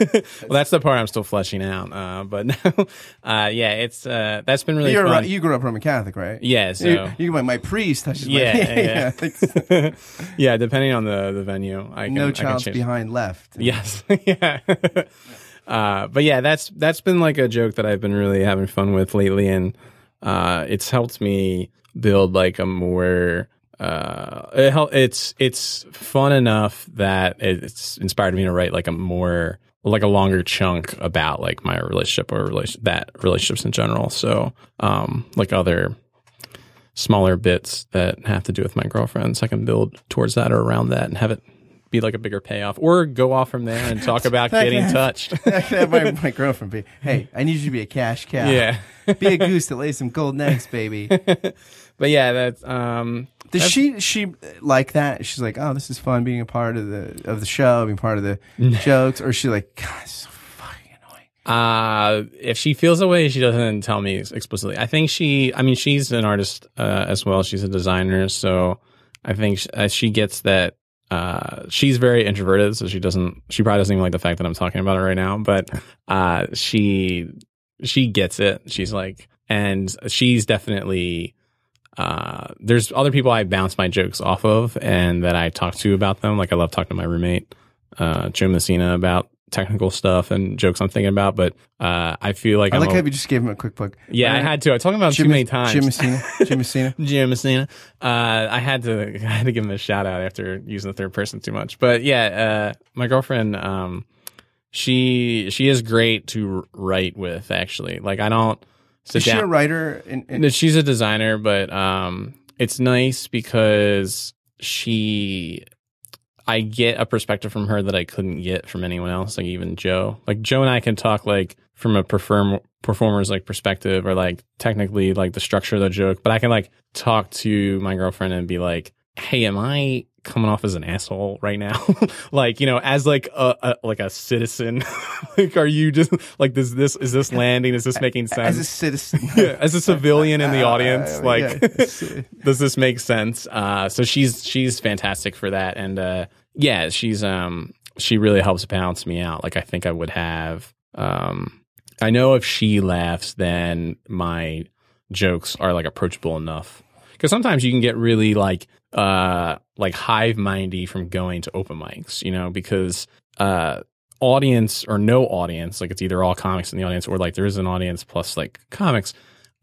well, that's the part I'm still fleshing out. Uh, but no, uh, yeah, it's uh, that's been really You're fun. right, you grew up Roman Catholic, right? yeah, so You, you my, my priest touches yeah, my yeah, yeah. yeah. Depending on the the venue, I can, no I child's behind left. Yes, yeah. uh, but yeah, that's that's been like a joke that I've been really having fun with lately, and uh, it's helped me build like a more. Uh, it hel- it's it's fun enough that it's inspired me to write like a more like a longer chunk about like my relationship or relation that relationships in general. So um, like other smaller bits that have to do with my girlfriends, I can build towards that or around that and have it be like a bigger payoff, or go off from there and talk about getting can- touched. My, my girlfriend be, hey, I need you to be a cash cow. yeah, Be a goose that lays some golden eggs, baby. but yeah, that's um, Does That's- she she like that? She's like, oh, this is fun being a part of the of the show, being part of the jokes, or is she like, God, it's so fucking annoying. Uh, if she feels a way, she doesn't tell me explicitly. I think she, I mean, she's an artist uh, as well. She's a designer, so I think sh- uh, she gets that uh, she's very introverted, so she doesn't. She probably doesn't even like the fact that I'm talking about it right now. But uh, she she gets it. She's like, and she's definitely. Uh, there's other people I bounce my jokes off of, and that I talk to about them. Like I love talking to my roommate, uh, Joe Messina, about technical stuff and jokes I'm thinking about. But uh, I feel like I I'm like a- how you just gave him a quick plug. yeah, I Right? had to. I talked about it too many times. Jim Messina. Jim Messina. Jim Messina. Uh, I had to I had to give him a shout out after using the third person too much. But yeah, uh, my girlfriend, um, she she is great to write with. Actually, like I don't sit Is she down. a writer? In, in, She's a designer, but um, it's nice because she, I get a perspective from her that I couldn't get from anyone else, like even Joe. Like Joe and I can talk like from a perform performer's like perspective or like technically like the structure of the joke, but I can like talk to my girlfriend and be like, "Hey, am I?" Coming off as an asshole right now like you know as like a, a like a citizen like are you just like does this is this landing is this making sense as a citizen. yeah, as a civilian in the audience, Uh, like, yeah, does this make sense? Uh, so she's she's fantastic for that, and uh, yeah, she's um she really helps balance me out. Like I think I would have. Um, I know if she laughs, then my jokes are like approachable enough. Because sometimes you can get really like uh like hive mindy from going to open mics, you know, because uh audience or no audience, like it's either all comics in the audience or like there is an audience plus like comics.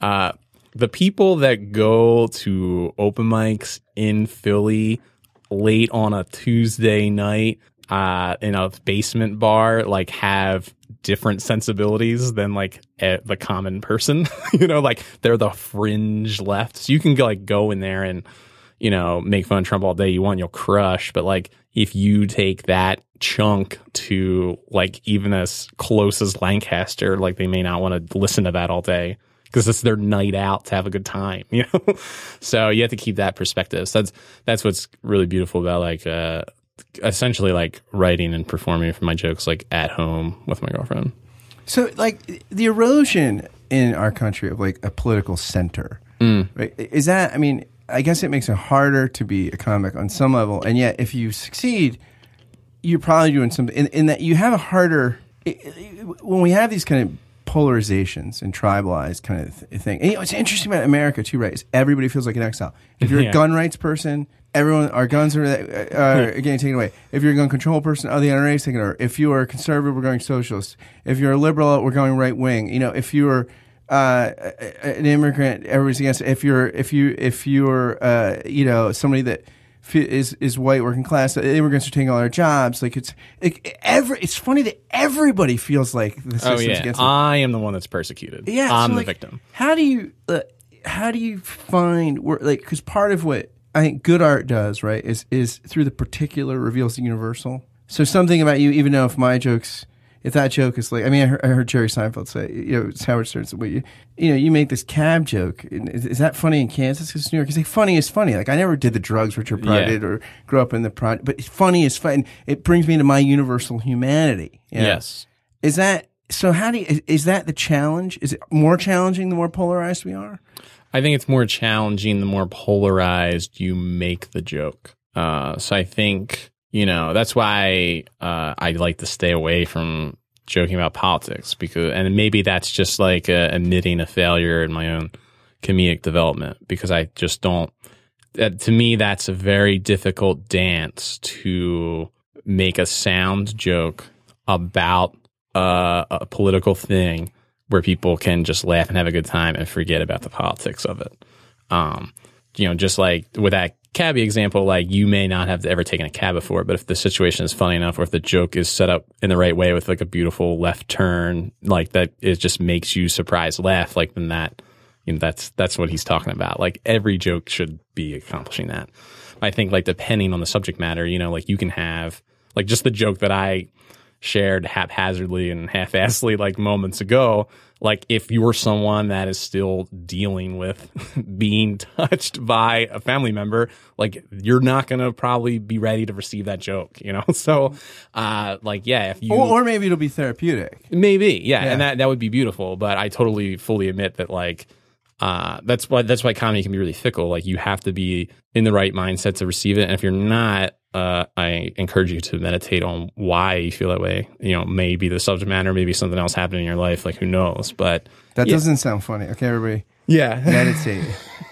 Uh the people that go to open mics in Philly late on a Tuesday night uh in a basement bar like have different sensibilities than like the common person you know like they're the fringe left so you can like go in there and you know make fun of trump all day you want you'll crush but like if you take that chunk to like even as close as lancaster like they may not want to listen to that all day because it's their night out to have a good time, you know. so you have to keep that perspective. So that's that's what's really beautiful about like uh, essentially like writing and performing for my jokes like at home with my girlfriend. So, like the erosion in our country of like a political center, Mm. right? Is that? I mean, I guess it makes it harder to be a comic on some level, and yet if you succeed, you're probably doing something in, in that you have a harder. i- i- When we have these kind of polarizations and tribalized kind of th- thing, and, you know, what's interesting about America too, right? Is everybody feels like an exile. If you're Yeah. a gun rights person, everyone our guns are, uh, are getting taken away. If you're a gun control person, oh, the NRA is taking over. If you are a conservative, we're going socialist. If you're a liberal, we're going right wing. You know, if you're uh, an immigrant, everybody's against. It. If you're if you if you're uh, you know somebody that is is is white working class, immigrants are taking all our jobs. Like it's it, every. It's funny that everybody feels like the Oh yeah, against them. I am the one that's persecuted. Yeah, I'm so, the like, victim. How do you uh, how do you find where like because part of what I think good art does right is is through the particular reveals the universal. So something about you, even though if my jokes, if that joke is like, I mean, I heard, I heard Jerry Seinfeld say, you know, it's Howard Stern, said, well, you, you know, you make this cab joke. Is, is that funny in Kansas? Because New York, is like funny is funny. Like I never did the drugs Richard Pryor Yeah. did or grew up in the pro, but funny is fun. It brings me to my universal humanity. you know? Yes. Is that so? How do you, is, is that the challenge? Is it more challenging the more polarized we are? I think it's more challenging the more polarized you make the joke. Uh, so I think you know that's why uh, I like to stay away from joking about politics because, and maybe that's just like uh, admitting a failure in my own comedic development because I just don't. That, to me, that's a very difficult dance to make a sound joke about uh, a political thing where people can just laugh and have a good time and forget about the politics of it. Um, you know, just like with that cabbie example, like you may not have ever taken a cab before, but if the situation is funny enough, or if the joke is set up in the right way with like a beautiful left turn, like that, it just makes you surprise laugh. Like then that, you know, that's that's what he's talking about. Like every joke should be accomplishing that. I think like depending on the subject matter, you know, like you can have like just the joke that I shared haphazardly and half-assedly like moments ago like if you're someone that is still dealing with being touched by a family member like you're not going to probably be ready to receive that joke you know so uh like yeah if you Or, or maybe it'll be therapeutic. Maybe, yeah, Yeah. and that that would be beautiful. But I totally fully admit that like uh, that's why that's why comedy can be really fickle. Like you have to be in the right mindset to receive it, and if you're not, uh, I encourage you to meditate on why you feel that way. You know, maybe the subject matter, maybe something else happened in your life, like who knows? But That Yeah. doesn't sound funny. Okay, everybody, yeah, meditate.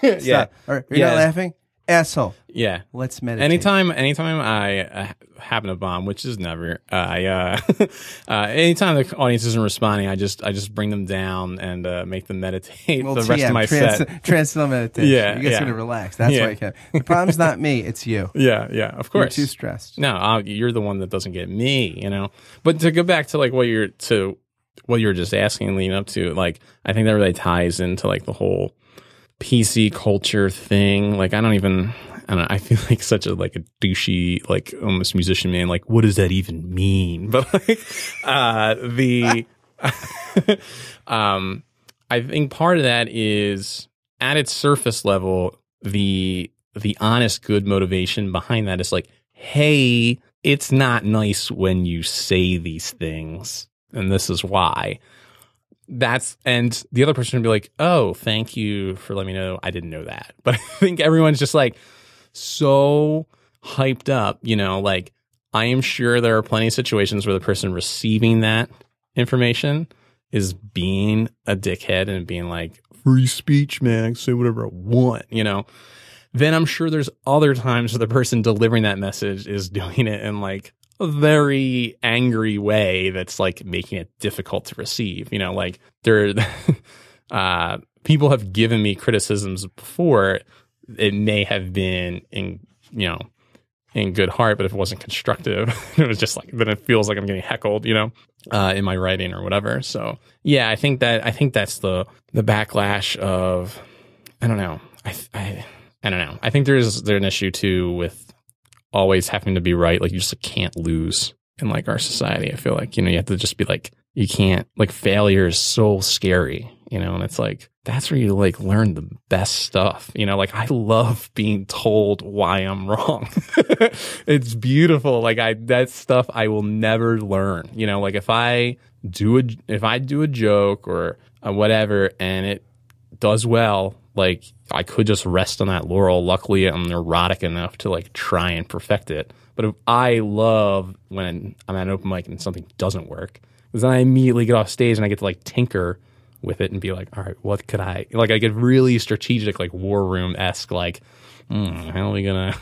yeah. All right, you're Yeah. not laughing, asshole. yeah. Let's meditate. Anytime, anytime I uh, happen to bomb, which is never, uh, I, uh, uh, anytime the audience isn't responding, I just, I just bring them down and uh, make them meditate Well, the rest TM, of my trans- set. Transcendental meditation. Yeah, you guys yeah. gotta relax. That's Yeah. why you can. The problem's not me. It's you. Yeah, yeah, of course. You're course. too stressed. No, uh, you're the one that doesn't get me, you know. But to go back to like what you're to what you were just asking and leading up to, like I think that really ties into like the whole PC culture thing. Like I don't even I don't know, I feel like such a like a douchey like almost musician man. Like what does that even mean? But like uh the um I think part of that is at its surface level the the honest good motivation behind that is like hey it's not nice when you say these things and this is why that's and the other person would be like oh thank you for letting me know. I didn't know that. But i think everyone's just like so hyped up you know like i am sure there are plenty of situations where the person receiving that information is being a dickhead and being like free speech man. Say whatever i want you know? Then I'm sure there's other times where the person delivering that message is doing it in like very angry way that's like making it difficult to receive. You know, like there, uh, people have given me criticisms before. It may have been in, you know, in good heart, but if it wasn't constructive, it was just like, then it feels like I'm getting heckled, you know, uh, in my writing or whatever. So yeah, I think that, I think that's the, the backlash of, I don't know. I, I, I don't know. I think there's there's an issue too with always having to be right. Like you just can't lose in like our society. I feel like you know you have to just be like you can't like failure is so scary. You know, and it's like that's where you like learn the best stuff. You know, like I love being told why I'm wrong. it's beautiful. Like I that stuff I will never learn. You know, like if I do a if I do a joke or uh, whatever and it does well, like I could just rest on that laurel. Luckily, I'm neurotic enough to like try and perfect it. But if I love when I'm at an open mic and something doesn't work, because then I immediately get off stage and I get to like tinker with it and be like, all right, what could I like? I get really strategic, like war room esque, like, hmm, how are we gonna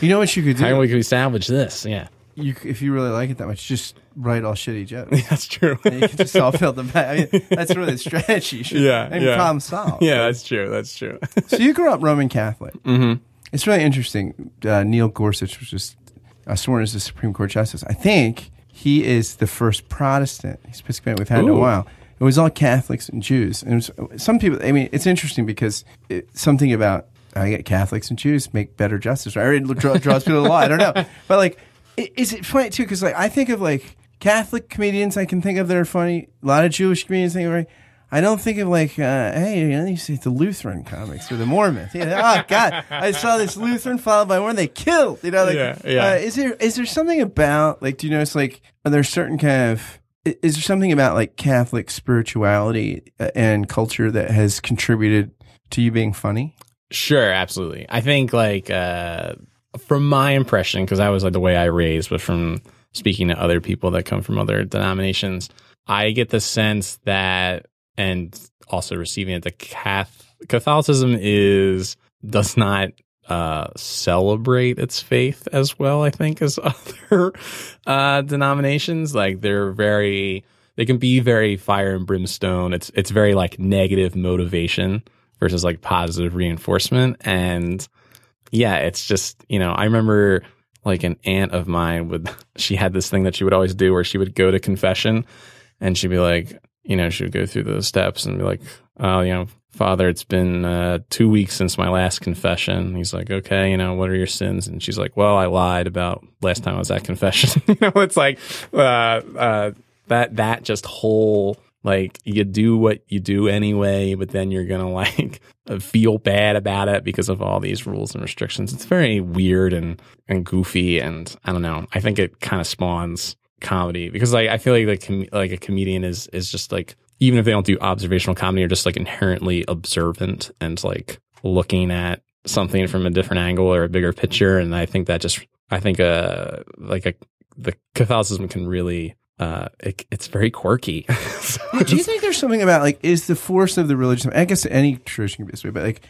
You know what you could do? how do? we can salvage this? Yeah, You, if you really like it that much, just write all shitty jokes. that's true. And you can just all fill them back. I mean, that's really the strategy. You should- Yeah, I mean, yeah. problem solved. yeah, that's true. That's true. So you grew up Roman Catholic. mm-hmm. It's really interesting. Uh, Neil Gorsuch was just uh, sworn as the Supreme Court justice. I think he is the first Protestant Episcopalian we've had in a while. It was all Catholics and Jews, and was, some people. I mean, it's interesting because it, something about I get Catholics and Jews make better justice. Right? I already draw, draws people to the law. I don't know, but like, is it funny too? Because like I think of like Catholic comedians I can think of that are funny. A lot of Jewish comedians I think are funny. I don't think of like, uh, hey, you know, you see the Lutheran comics or the Mormons. Yeah, oh God, I saw this Lutheran followed by one they killed. You know, like, Yeah, yeah. Uh, is there is there something about like, do you notice like, are there certain kind of is there something about like Catholic spirituality uh, and culture that has contributed to you being funny? Sure, absolutely. I think like uh from my impression because that was like the way I raised, but from speaking to other people that come from other denominations, I get the sense that and also receiving it the Cath- Catholicism is does not uh celebrate its faith as well, I think, as other uh denominations. Like they're very they can be very fire and brimstone. It's it's very like negative motivation versus like positive reinforcement. And yeah, it's just, you know, I remember like an aunt of mine would, she had this thing that she would always do where she would go to confession and she'd be like, you know, she would go through the steps and be like, oh, you know, Father, it's been uh, two weeks since my last confession. He's like, okay, you know, what are your sins? And she's like, well, I lied about last time I was at confession. you know, it's like uh, uh, that that just whole like you do what you do anyway, but then you're gonna like feel bad about it because of all these rules and restrictions. It's very weird and and goofy, and I don't know. I think it kind of spawns comedy because like I feel like like com- like a comedian is is just like even if they don't do observational comedy, are just like inherently observant and like looking at something from a different angle or a bigger picture, and I think that just I think uh like a the Catholicism can really uh it, it's very quirky. So Do you think there's something about like is the force of the religion? I guess any tradition can be this way, but like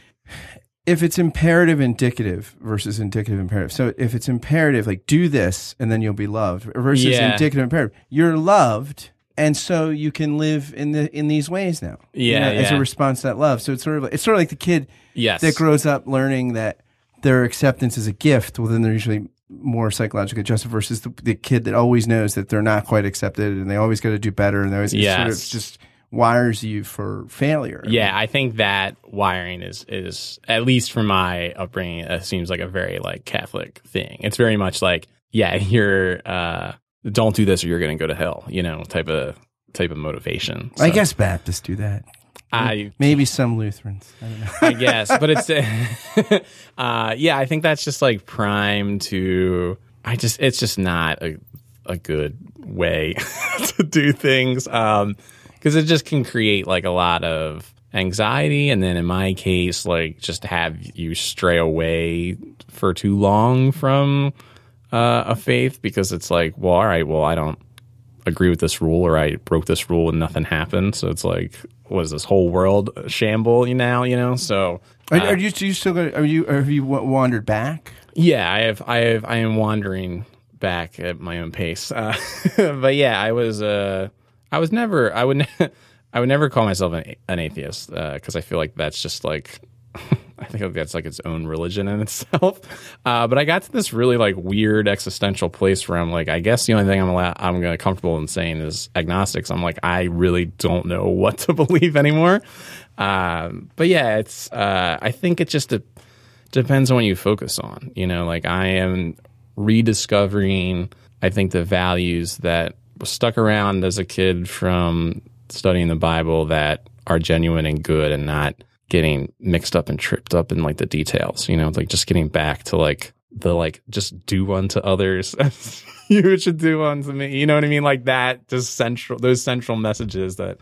if it's imperative indicative versus indicative imperative. So if it's imperative, like do this and then you'll be loved, versus Yeah. indicative imperative, you're loved. And so you can live in the in these ways now, you Yeah, know, as a response to that love. So it's sort of like, it's sort of like the kid yes. that grows up learning that their acceptance is a gift. Well, then they're usually more psychologically adjusted versus the, the kid that always knows that they're not quite accepted and they always got to do better and they always it sort of just wires you for failure. Yeah, I think that wiring is is at least for my upbringing, it seems like a very like Catholic thing. It's very much like, yeah, you're uh don't do this or you're gonna go to hell, you know, type of type of motivation. I guess Baptists do that. I Maybe some Lutherans. I don't know. I guess, but it's uh yeah, I think that's just like prime to I just it's just not a a good way to do things um cuz it just can create like a lot of anxiety and then in my case like just have you stray away for too long from uh, a faith because it's like well all right well I don't agree with this rule or I broke this rule and nothing happened so it's like was this whole world a shamble you now you know so Are, are you, do you still go? Are you? Have you wandered back? Yeah, I have, I have, I am wandering back at my own pace. Uh, but yeah, I was, uh, I was never, I would, ne- I would never call myself an, an atheist because I feel like that's just like, I think that's like its own religion in itself. Uh, but I got to this really like weird existential place where I'm like, I guess the only thing I'm allowed, I'm gonna comfortable in saying is agnostics. I'm like, I really don't know what to believe anymore. Um, but yeah, it's, uh, I think it just de- depends on what you focus on. You know, like I am rediscovering, I think, the values that stuck around as a kid from studying the Bible that are genuine and good and not getting mixed up and tripped up in like the details, you know, like just getting back to like the like just do unto others as you should do unto me. You know what I mean? Like that just central those central messages that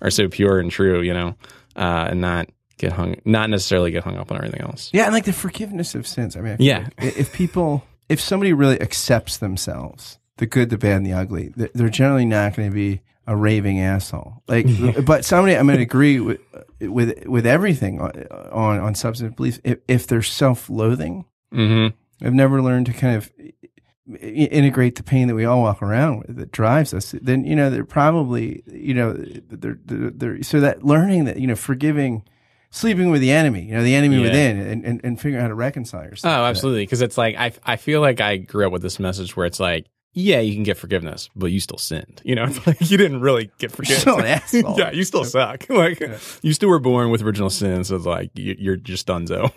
are so pure and true, you know, uh, and not get hung not necessarily get hung up on everything else. Yeah, and like the forgiveness of sins. I mean, I Yeah. like If people, if somebody really accepts themselves, the good, the bad, and the ugly, they're generally not going to be a raving asshole. Like, but somebody, I'm going to agree with with with everything on on, on substantive beliefs. If, if they're self-loathing, Mm-hmm. I've never learned to kind of integrate the pain that we all walk around with that drives us. Then you know they're probably you know they're, they're, they're so that learning that you know forgiving. Sleeping with the enemy, you know, the enemy Yeah. within, and, and, and figuring out how to reconcile yourself. Oh, absolutely. Because it's like I I feel like I grew up with this message where it's like, yeah, you can get forgiveness, but you still sinned. You know, it's like you didn't really get forgiveness. still an asshole. yeah, you still suck. Like you still were born with original sin, so it's like you, you're just donezo.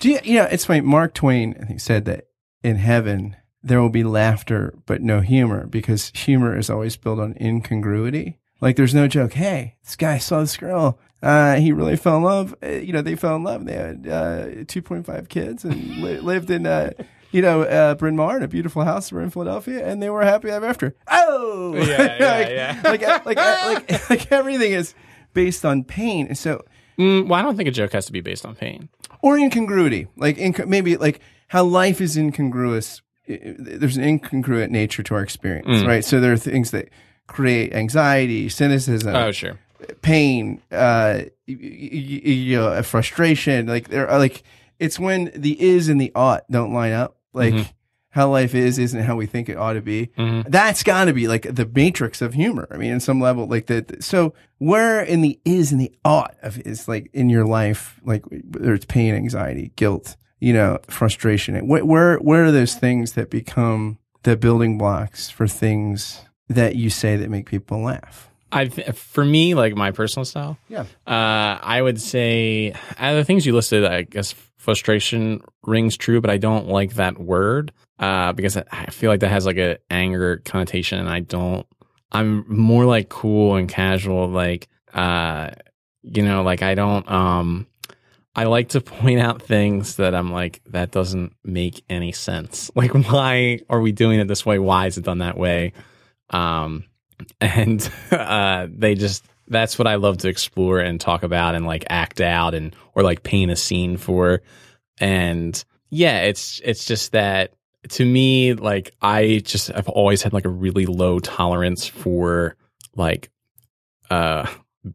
Do you, you know, it's funny. Mark Twain, I think, said that in heaven there will be laughter but no humor because humor is always built on incongruity. Like there's no joke. Hey, this guy saw this girl. Uh, he really fell in love. Uh, you know, they fell in love. They had uh, 2.5 kids and li- lived in, uh, you know, uh, Bryn Mawr in a beautiful house were in Philadelphia, and they were happy ever after. Oh, Yeah, yeah, like, yeah. like, like, like, like everything is based on pain. So, Mm, well, I don't think a joke has to be based on pain. or incongruity, like inc- maybe like how life is incongruous. There's an incongruent nature to our experience, right? So there are things that create anxiety, cynicism, Oh, sure. pain, uh, you know, frustration. Like there are like it's when the is and the ought don't line up. Like mm-hmm. how life is isn't how we think it ought to be. Mm-hmm. That's got to be like the matrix of humor. I mean, in some level, like that. So where in the is and the ought of is like in your life, like whether it's pain, anxiety, guilt, you know, frustration. Where where where are those things that become the building blocks for things that you say that make people laugh? I for me, like my personal style, Yeah. uh, I would say out of the things you listed, I guess frustration rings true, but I don't like that word uh, because I- feel like that has like a anger connotation, and I don't. I'm more like cool and casual, like uh, you know, like I don't. Um, I like to point out things that I'm like that doesn't make any sense. Like, why are we doing it this way? Why is it done that way? Um, and uh, they just that's what I love to explore and talk about and like act out and or like paint a scene for. And yeah, it's it's just that to me, like I just I've always had like a really low tolerance for like uh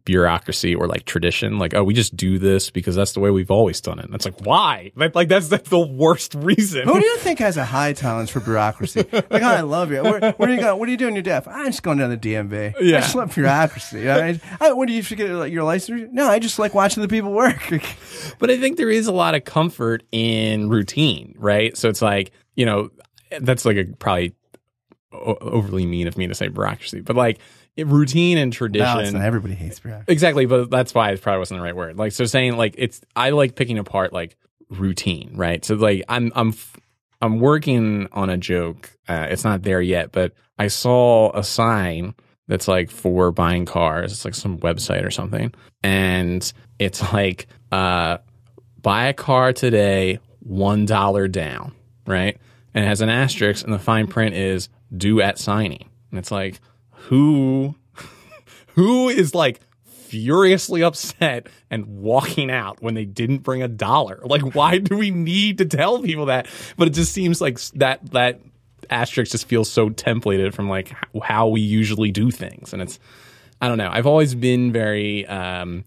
bureaucracy or like tradition. Like, oh, we just do this because that's the way we've always done it. And it's like, why? Like, like that's, that's the worst reason. Who do you think has a high tolerance for bureaucracy? like, oh, I love you. Where, where do you go? What are you doing your deaf? I'm just going down the DMV. Yeah. I just love bureaucracy. You know, I, I, what do you forget like, your license? No, I just like watching the people work. but I think there is a lot of comfort in routine, right? So it's like, you know, that's like a probably o- overly mean of me to say bureaucracy, but like it- routine and tradition. not. Everybody hates bureaucracy. Exactly, but that's why it probably wasn't the right word. Like so saying like it's I like picking apart like routine, right? So like I'm I'm I'm working on a joke. Uh, it's not there yet, but I saw a sign that's like for buying cars. It's like some website or something, and it's like uh, buy a car today, one dollar down, right? And it has an asterisk, and the fine print is due at signing. And it's like, who who is like furiously upset and walking out when they didn't bring a dollar? Like, why do we need to tell people that? But it just seems like that that asterisk just feels so templated from like how we usually do things, and it's I don't know. I've always been very um,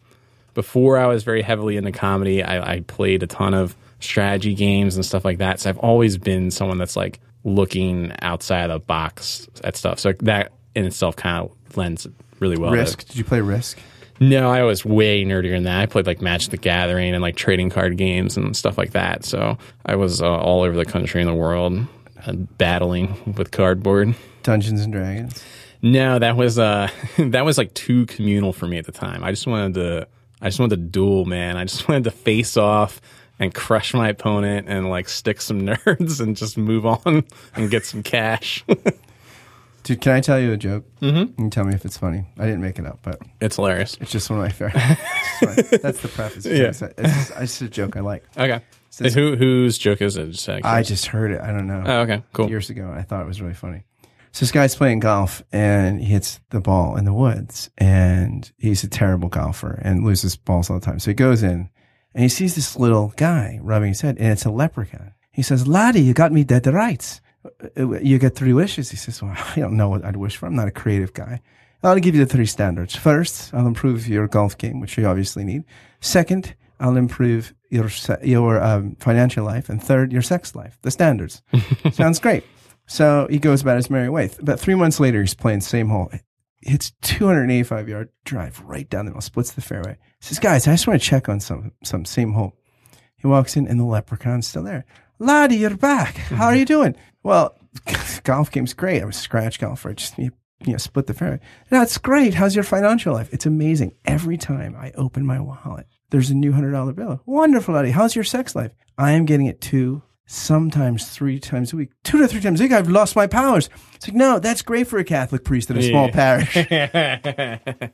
before I was very heavily into comedy. I, I played a ton of strategy games and stuff like that. So I've always been someone that's like looking outside the box at stuff. So that in itself kind of lends really well. to- Risk. Did you play Risk? no, I was way nerdier than that. I played like Magic the Gathering and like trading card games and stuff like that. So I was uh, all over the country and the world uh, battling with cardboard. Dungeons and Dragons. No, that was uh that was like too communal for me at the time. I just wanted to I just wanted to duel, man. I just wanted to face off and crush my opponent and like stick some nerds and just move on and get some cash. Dude, can I tell you a joke? Mm-hmm. You can tell me if it's funny. I didn't make it up, but it's hilarious. it's just one of my favorite. That's the preface. Yeah. It's, just, it's just a joke I like. Okay. Since- Who whose joke is it? Just I just heard it. I don't know. Oh, okay. Cool. years ago, I thought it was really funny. So this guy's playing golf and he hits the ball in the woods, and he's a terrible golfer and loses balls all the time. So he goes in and he sees this little guy rubbing his head, and it's a leprechaun. He says, "Laddie, you got me dead to rights. Uh, You get three wishes." He says, "Well, I don't know what I'd wish for. I'm not a creative guy. I'll give you the three standards. First, I'll improve your golf game, which you obviously need. Second, I'll improve your your um, financial life, and third, your sex life. The standards. Sounds great. So he goes about his merry way. About three months later, he's playing the same hole. Hits 285 yard drive right down the middle, splits the fairway. Says, guys, I just want to check on some some same hole. He walks in and the leprechaun's still there. Laddie, you're back. How are mm-hmm. you doing? Well, golf game's great. I'm a scratch golfer. I just you know split the fairway. That's great. How's your financial life? It's amazing. Every time I open my wallet, there's a new hundred dollar bill. Wonderful, Laddie. How's your sex life? I am getting it two, sometimes three times a week. Two to three times a week. I've lost my powers. It's like, no, that's great for a Catholic priest in a small Yeah. parish.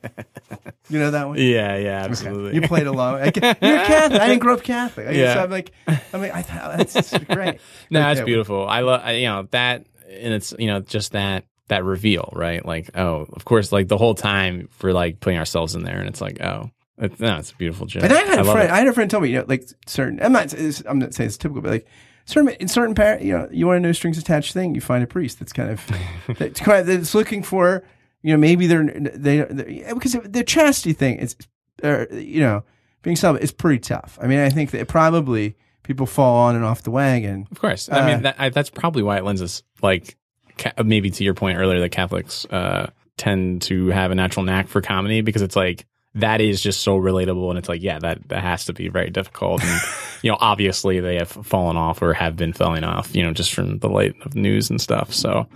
You know that one? yeah, yeah, absolutely. You played along. I, you're Catholic. I didn't grow up Catholic. I Yeah. I'm like, I'm like, I thought oh, that's just great. No, that's beautiful. I love you know that, and it's you know just that that reveal, right? Like, oh, of course, like the whole time we're like putting ourselves in there, and it's like, oh, it, no, it's a beautiful joke. And I had a friend. it. I had a friend tell me, you know, like certain. I'm not. I'm not saying it's typical, but like certain in certain par you know, you want a no strings attached thing. You find a priest that's kind of that's kind of that's looking for, you know, maybe they're they they because the chastity thing is, uh, you know, being celibate is pretty tough. I mean, I think that probably people fall on and off the wagon. Of course, I Uh, mean that, I, that's probably why it lends us like ca- maybe to your point earlier that Catholics uh, tend to have a natural knack for comedy because it's like that is just so relatable, and it's like yeah, that that has to be very difficult, and you know obviously they have fallen off or have been falling off, you know, just from the light of news and stuff. So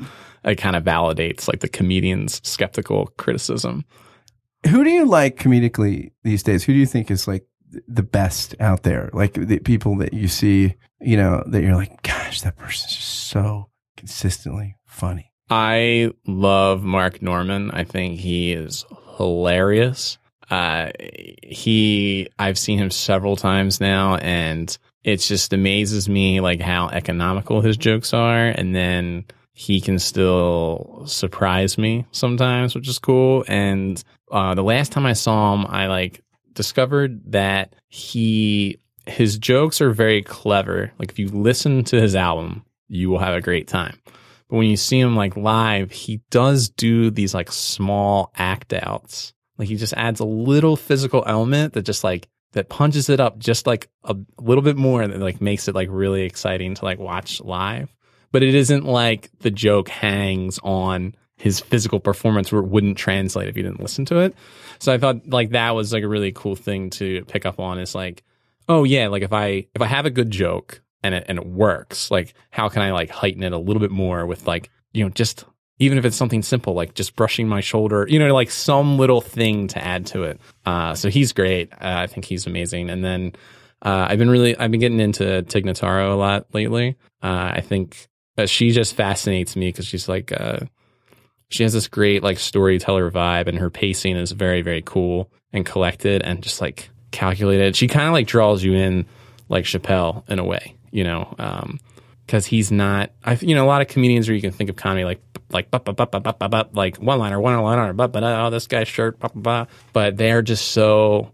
it kind of validates like the comedian's skeptical criticism. Who do you like comedically these days? Who do you think is like the best out there? Like the people that you see, you know, that you're like, gosh, that person's just so consistently funny. I love Mark Normand. I think he is hilarious. Uh, he, I've seen him several times now, and it just amazes me like how economical his jokes are, and then he can still surprise me sometimes, which is cool. And uh, the last time I saw him, I like discovered that he his jokes are very clever. Like if you listen to his album, you will have a great time. But when you see him like live, he does do these like small act outs. Like he just adds a little physical element that just like that punches it up just like a little bit more and like makes it like really exciting to like watch live. But it isn't like the joke hangs on his physical performance where it wouldn't translate if you didn't listen to it. So I thought like that was like a really cool thing to pick up on is like, oh yeah, like if I if I have a good joke and it and it works, like how can I like heighten it a little bit more with like, you know, just even if it's something simple like just brushing my shoulder, you know, like some little thing to add to it. Uh, so he's great. Uh, I think he's amazing. And then uh, I've been really I've been getting into Tig Notaro a lot lately. Uh, I think she just fascinates me because she's like uh, she has this great like storyteller vibe and her pacing is very very cool and collected and just like calculated she kind of like draws you in like chappelle in a way you know because um, he's not i you know a lot of comedians where you can think of comedy like like bah, bah, bah, bah, bah, bah, bah, like one liner one liner but but oh this guy's shirt bah, bah, bah. but they're just so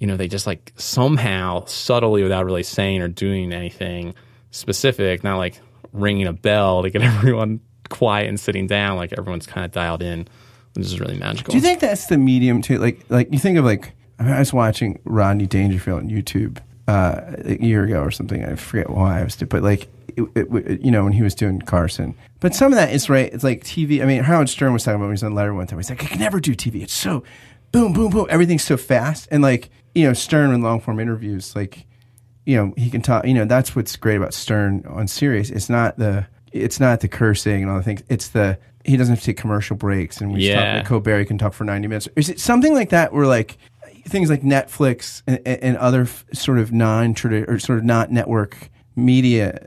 you know they just like somehow subtly without really saying or doing anything specific not like ringing a bell to get everyone quiet and sitting down, like everyone's kind of dialed in, which is really magical. Do you think that's the medium to like like you think of like I, mean, I was watching Rodney Dangerfield on YouTube uh, a year ago or something. I forget why I was, but like it, it, you know when he was doing Carson. But some of that is right. It's like TV. I mean, Howard Stern was talking about when he was on Letter one time. He's like, I can never do TV. It's so boom, boom, boom. Everything's so fast, and like you know, Stern in long form interviews, like you know, he can talk. You know, that's what's great about Stern on Sirius. It's not the it's not the cursing and all the things. It's the he doesn't have to take commercial breaks, and we yeah. talk, Colbert can talk for ninety minutes. Is it something like that where like things like Netflix and, and other f- sort of non or sort of not network media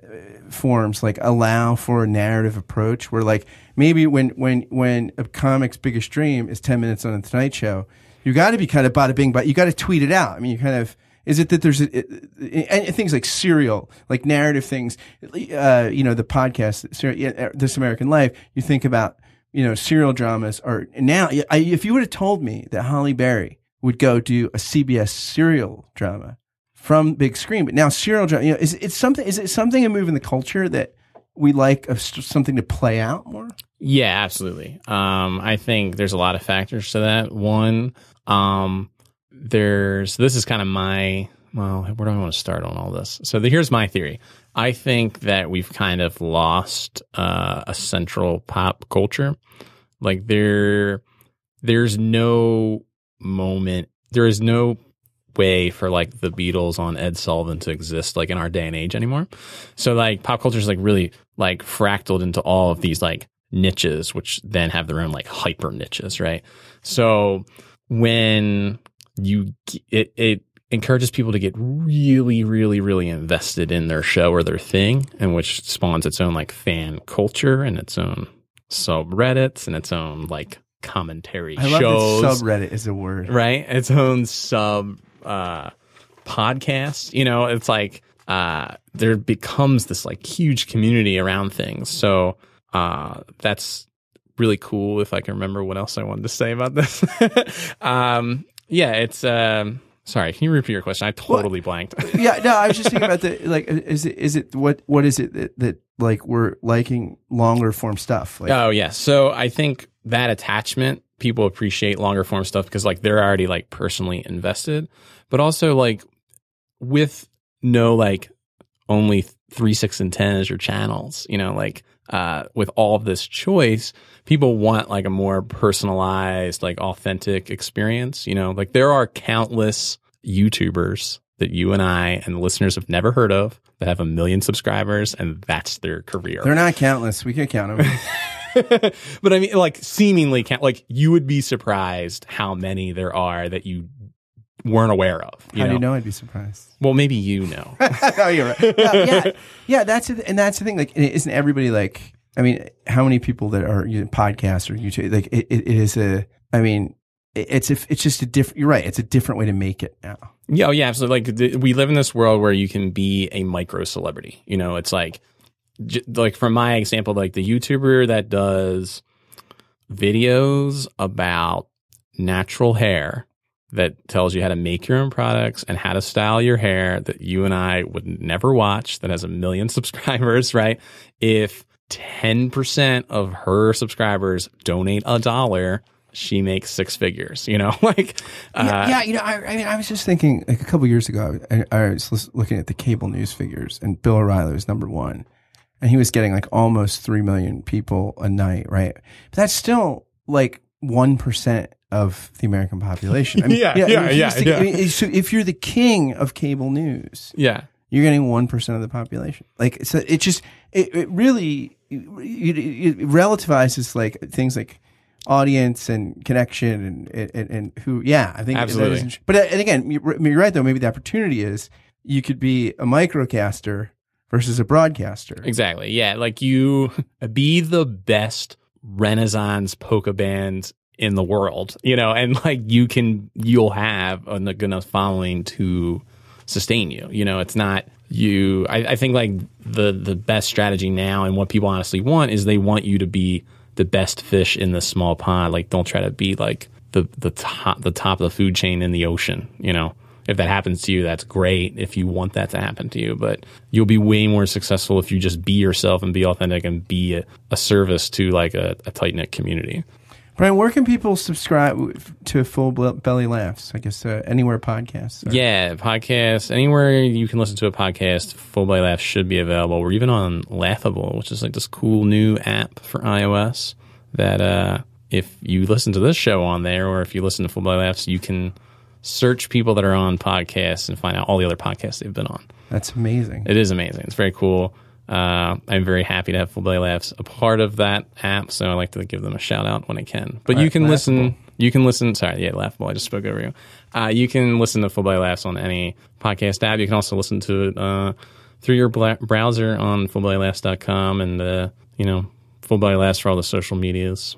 forms like allow for a narrative approach where like maybe when when when a comic's biggest dream is 10 minutes on the tonight show you got to be kind of bada bing but you got to tweet it out. I mean you kind of is it that there's a, a, a, things like serial, like narrative things, uh, you know, the podcast, uh, This American Life, you think about, you know, serial dramas are now, I, if you would have told me that Halle Berry would go do a CBS serial drama from big screen, but now serial drama, you know, is it something, is it something a move in the culture that we like of something to play out more? Yeah, absolutely. Um, I think there's a lot of factors to that. One, um, there's this is kind of my well, where do I want to start on all this? So the, here's my theory. I think that we've kind of lost uh, a central pop culture. Like there, there's no moment, there is no way for like the Beatles on Ed Sullivan to exist like in our day and age anymore. So like pop culture is like really like fractaled into all of these like niches, which then have their own like hyper niches, right? So when you it it encourages people to get really really really invested in their show or their thing and which spawns its own like fan culture and its own subreddits and its own like commentary I shows. Love subreddit is a word. Right? Its own sub uh podcast. You know, it's like uh there becomes this like huge community around things. So uh that's really cool if I can remember what else I wanted to say about this. um yeah, it's. Um, sorry, can you repeat your question? I totally well, blanked. yeah, no, I was just thinking about the like. Is it is it what what is it that, that like we're liking longer form stuff? Like, oh yeah, so I think that attachment people appreciate longer form stuff because like they're already like personally invested, but also like with no like only three, six, and ten as your channels. You know, like uh, with all of this choice, people want like a more personalized, like authentic experience. You know, like there are countless YouTubers that you and I and the listeners have never heard of that have a million subscribers and that's their career. They're not countless. We can count them. but I mean, like seemingly count, like you would be surprised how many there are that you weren't aware of. How know? do you know I'd be surprised? Well, maybe you know. oh, you're right. Yeah, yeah, yeah, that's a, and that's the thing. Like, isn't everybody like? I mean, how many people that are you know, podcasts or YouTube? Like, it, it is a. I mean, it's a, it's just a different. You're right. It's a different way to make it now. Yeah, oh, yeah, absolutely. Like, the, we live in this world where you can be a micro celebrity. You know, it's like, j- like from my example, like the YouTuber that does videos about natural hair that tells you how to make your own products and how to style your hair that you and I would never watch that has a million subscribers, right? If 10% of her subscribers donate a dollar, she makes six figures, you know, like, uh, yeah, yeah, you know, I, I mean, I was just thinking like a couple years ago, I, I was looking at the cable news figures, and Bill O'Reilly was number one, and he was getting like almost three million people a night, right? But that's still like one percent of the American population. I mean, Yeah, mean, yeah, yeah, the- yeah. I mean, so if you're the king of cable news, yeah. you're getting one percent of the population. Like, so it just it, it really it, it relativizes like things like audience and connection and and, and who. Yeah, I think is Absolutely. int- but uh, and again, you're you're right though. Maybe the opportunity is you could be a microcaster versus a broadcaster. Exactly. Yeah. Like you be the best Renaissance polka band in the world, you know, and like you can, you'll have a good enough following to sustain you. You know, it's not you. I, I think like the, the best strategy now and what people honestly want is they want you to be the best fish in the small pond. Like don't try to be like the, the top, the top of the food chain in the ocean, you know if that happens to you, that's great if you want that to happen to you. But you'll be way more successful if you just be yourself and be authentic and be a, a service to like a, a tight knit community. Brian, where can people subscribe to Full Belly Laughs? I guess uh, anywhere podcasts. are. Yeah, podcast anywhere you can listen to a podcast. Full Belly Laughs should be available. We're even on Laughable, which is like this cool new app for iOS that uh, if you listen to this show on there, or if you listen to Full Belly Laughs, you can search people that are on podcasts and find out all the other podcasts they've been on. That's amazing. It is amazing. It's very cool. Uh, I'm very happy to have Full Belly Laughs a part of that app, so I like to give them a shout out when I can. But you Right, can listen. Laughable. You can listen. Sorry, yeah, Laughable. I just spoke over you. Uh, you can listen to Full Belly Laughs on any podcast app. You can also listen to it uh, through your bla- browser on fullbellylaughs.com and uh, you know Full Belly Laughs for all the social medias.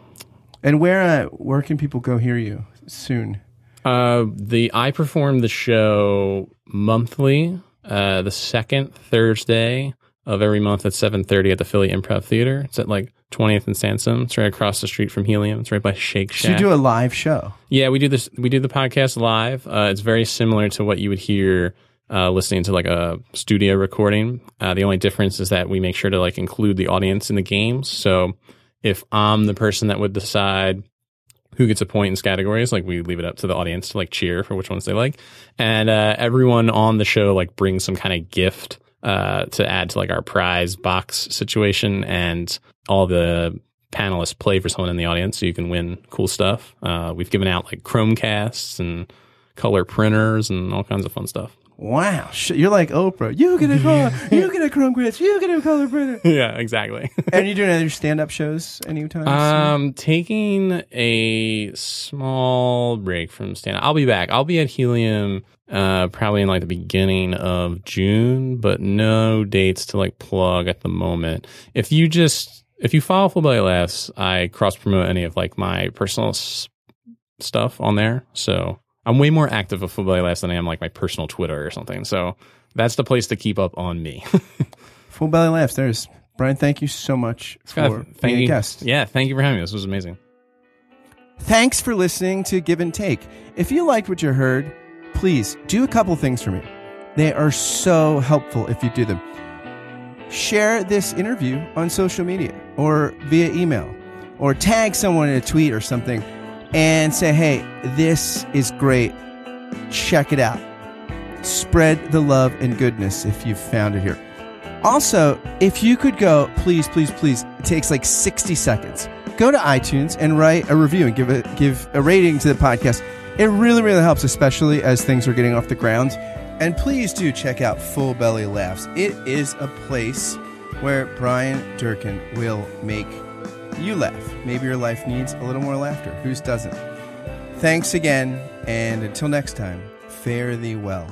And where uh, where can people go hear you soon? Uh, the I perform the show monthly, uh, the second Thursday of every month at seven thirty at the Philly Improv Theater. It's at like twentieth and Sansom. It's right across the street from Helium. It's right by Shake So you do a live show. yeah, we do this. We do the podcast live. Uh, it's very similar to what you would hear. Uh, listening to like a studio recording. Uh, the only difference is that we make sure to like include the audience in the games. So if I'm the person that would decide who gets a point in categories. Like we leave it up to the audience to like cheer for which ones they like, and uh, everyone on the show like brings some kind of gift uh, to add to like our prize box situation, and all the panelists play for someone in the audience, so you can win cool stuff. Uh, we've given out like Chromecasts and color printers and all kinds of fun stuff. Wow, you're like Oprah. You get a car, you get a Chrome Grits, you get a color printer. yeah, exactly. and you doing other stand up shows anytime? soon? Um, taking a small break from stand. Up. I'll be back. I'll be at Helium, uh, probably in like the beginning of June, but no dates to like plug at the moment. If you just if you follow Full Belly Laughs, I cross promote any of like my personal s- stuff on there. So I'm way more active with Full Belly Laughs than I am like my personal Twitter or something. So that's the place to keep up on me. Full Belly Laughs. There's Brian. Thank you so much for thank being a you. guest. Yeah, thank you for having me. This was amazing. Thanks for listening to Give and Take. If you liked what you heard, please do a couple things for me. They are so helpful if you do them. Share this interview on social media or via email or tag someone in a tweet or something and say, hey, this is great. Check it out. Spread the love and goodness if you've found it here. Also, if you could go, please, please, please, it takes like 60 seconds. Go to iTunes and write a review and give a give a rating to the podcast. It really, really helps, especially as things are getting off the ground. And please do check out Full Belly Laughs. It is a place where Brian Durkin will make you laugh. Maybe your life needs a little more laughter. Whose doesn't? Thanks again, and until next time, fare thee well.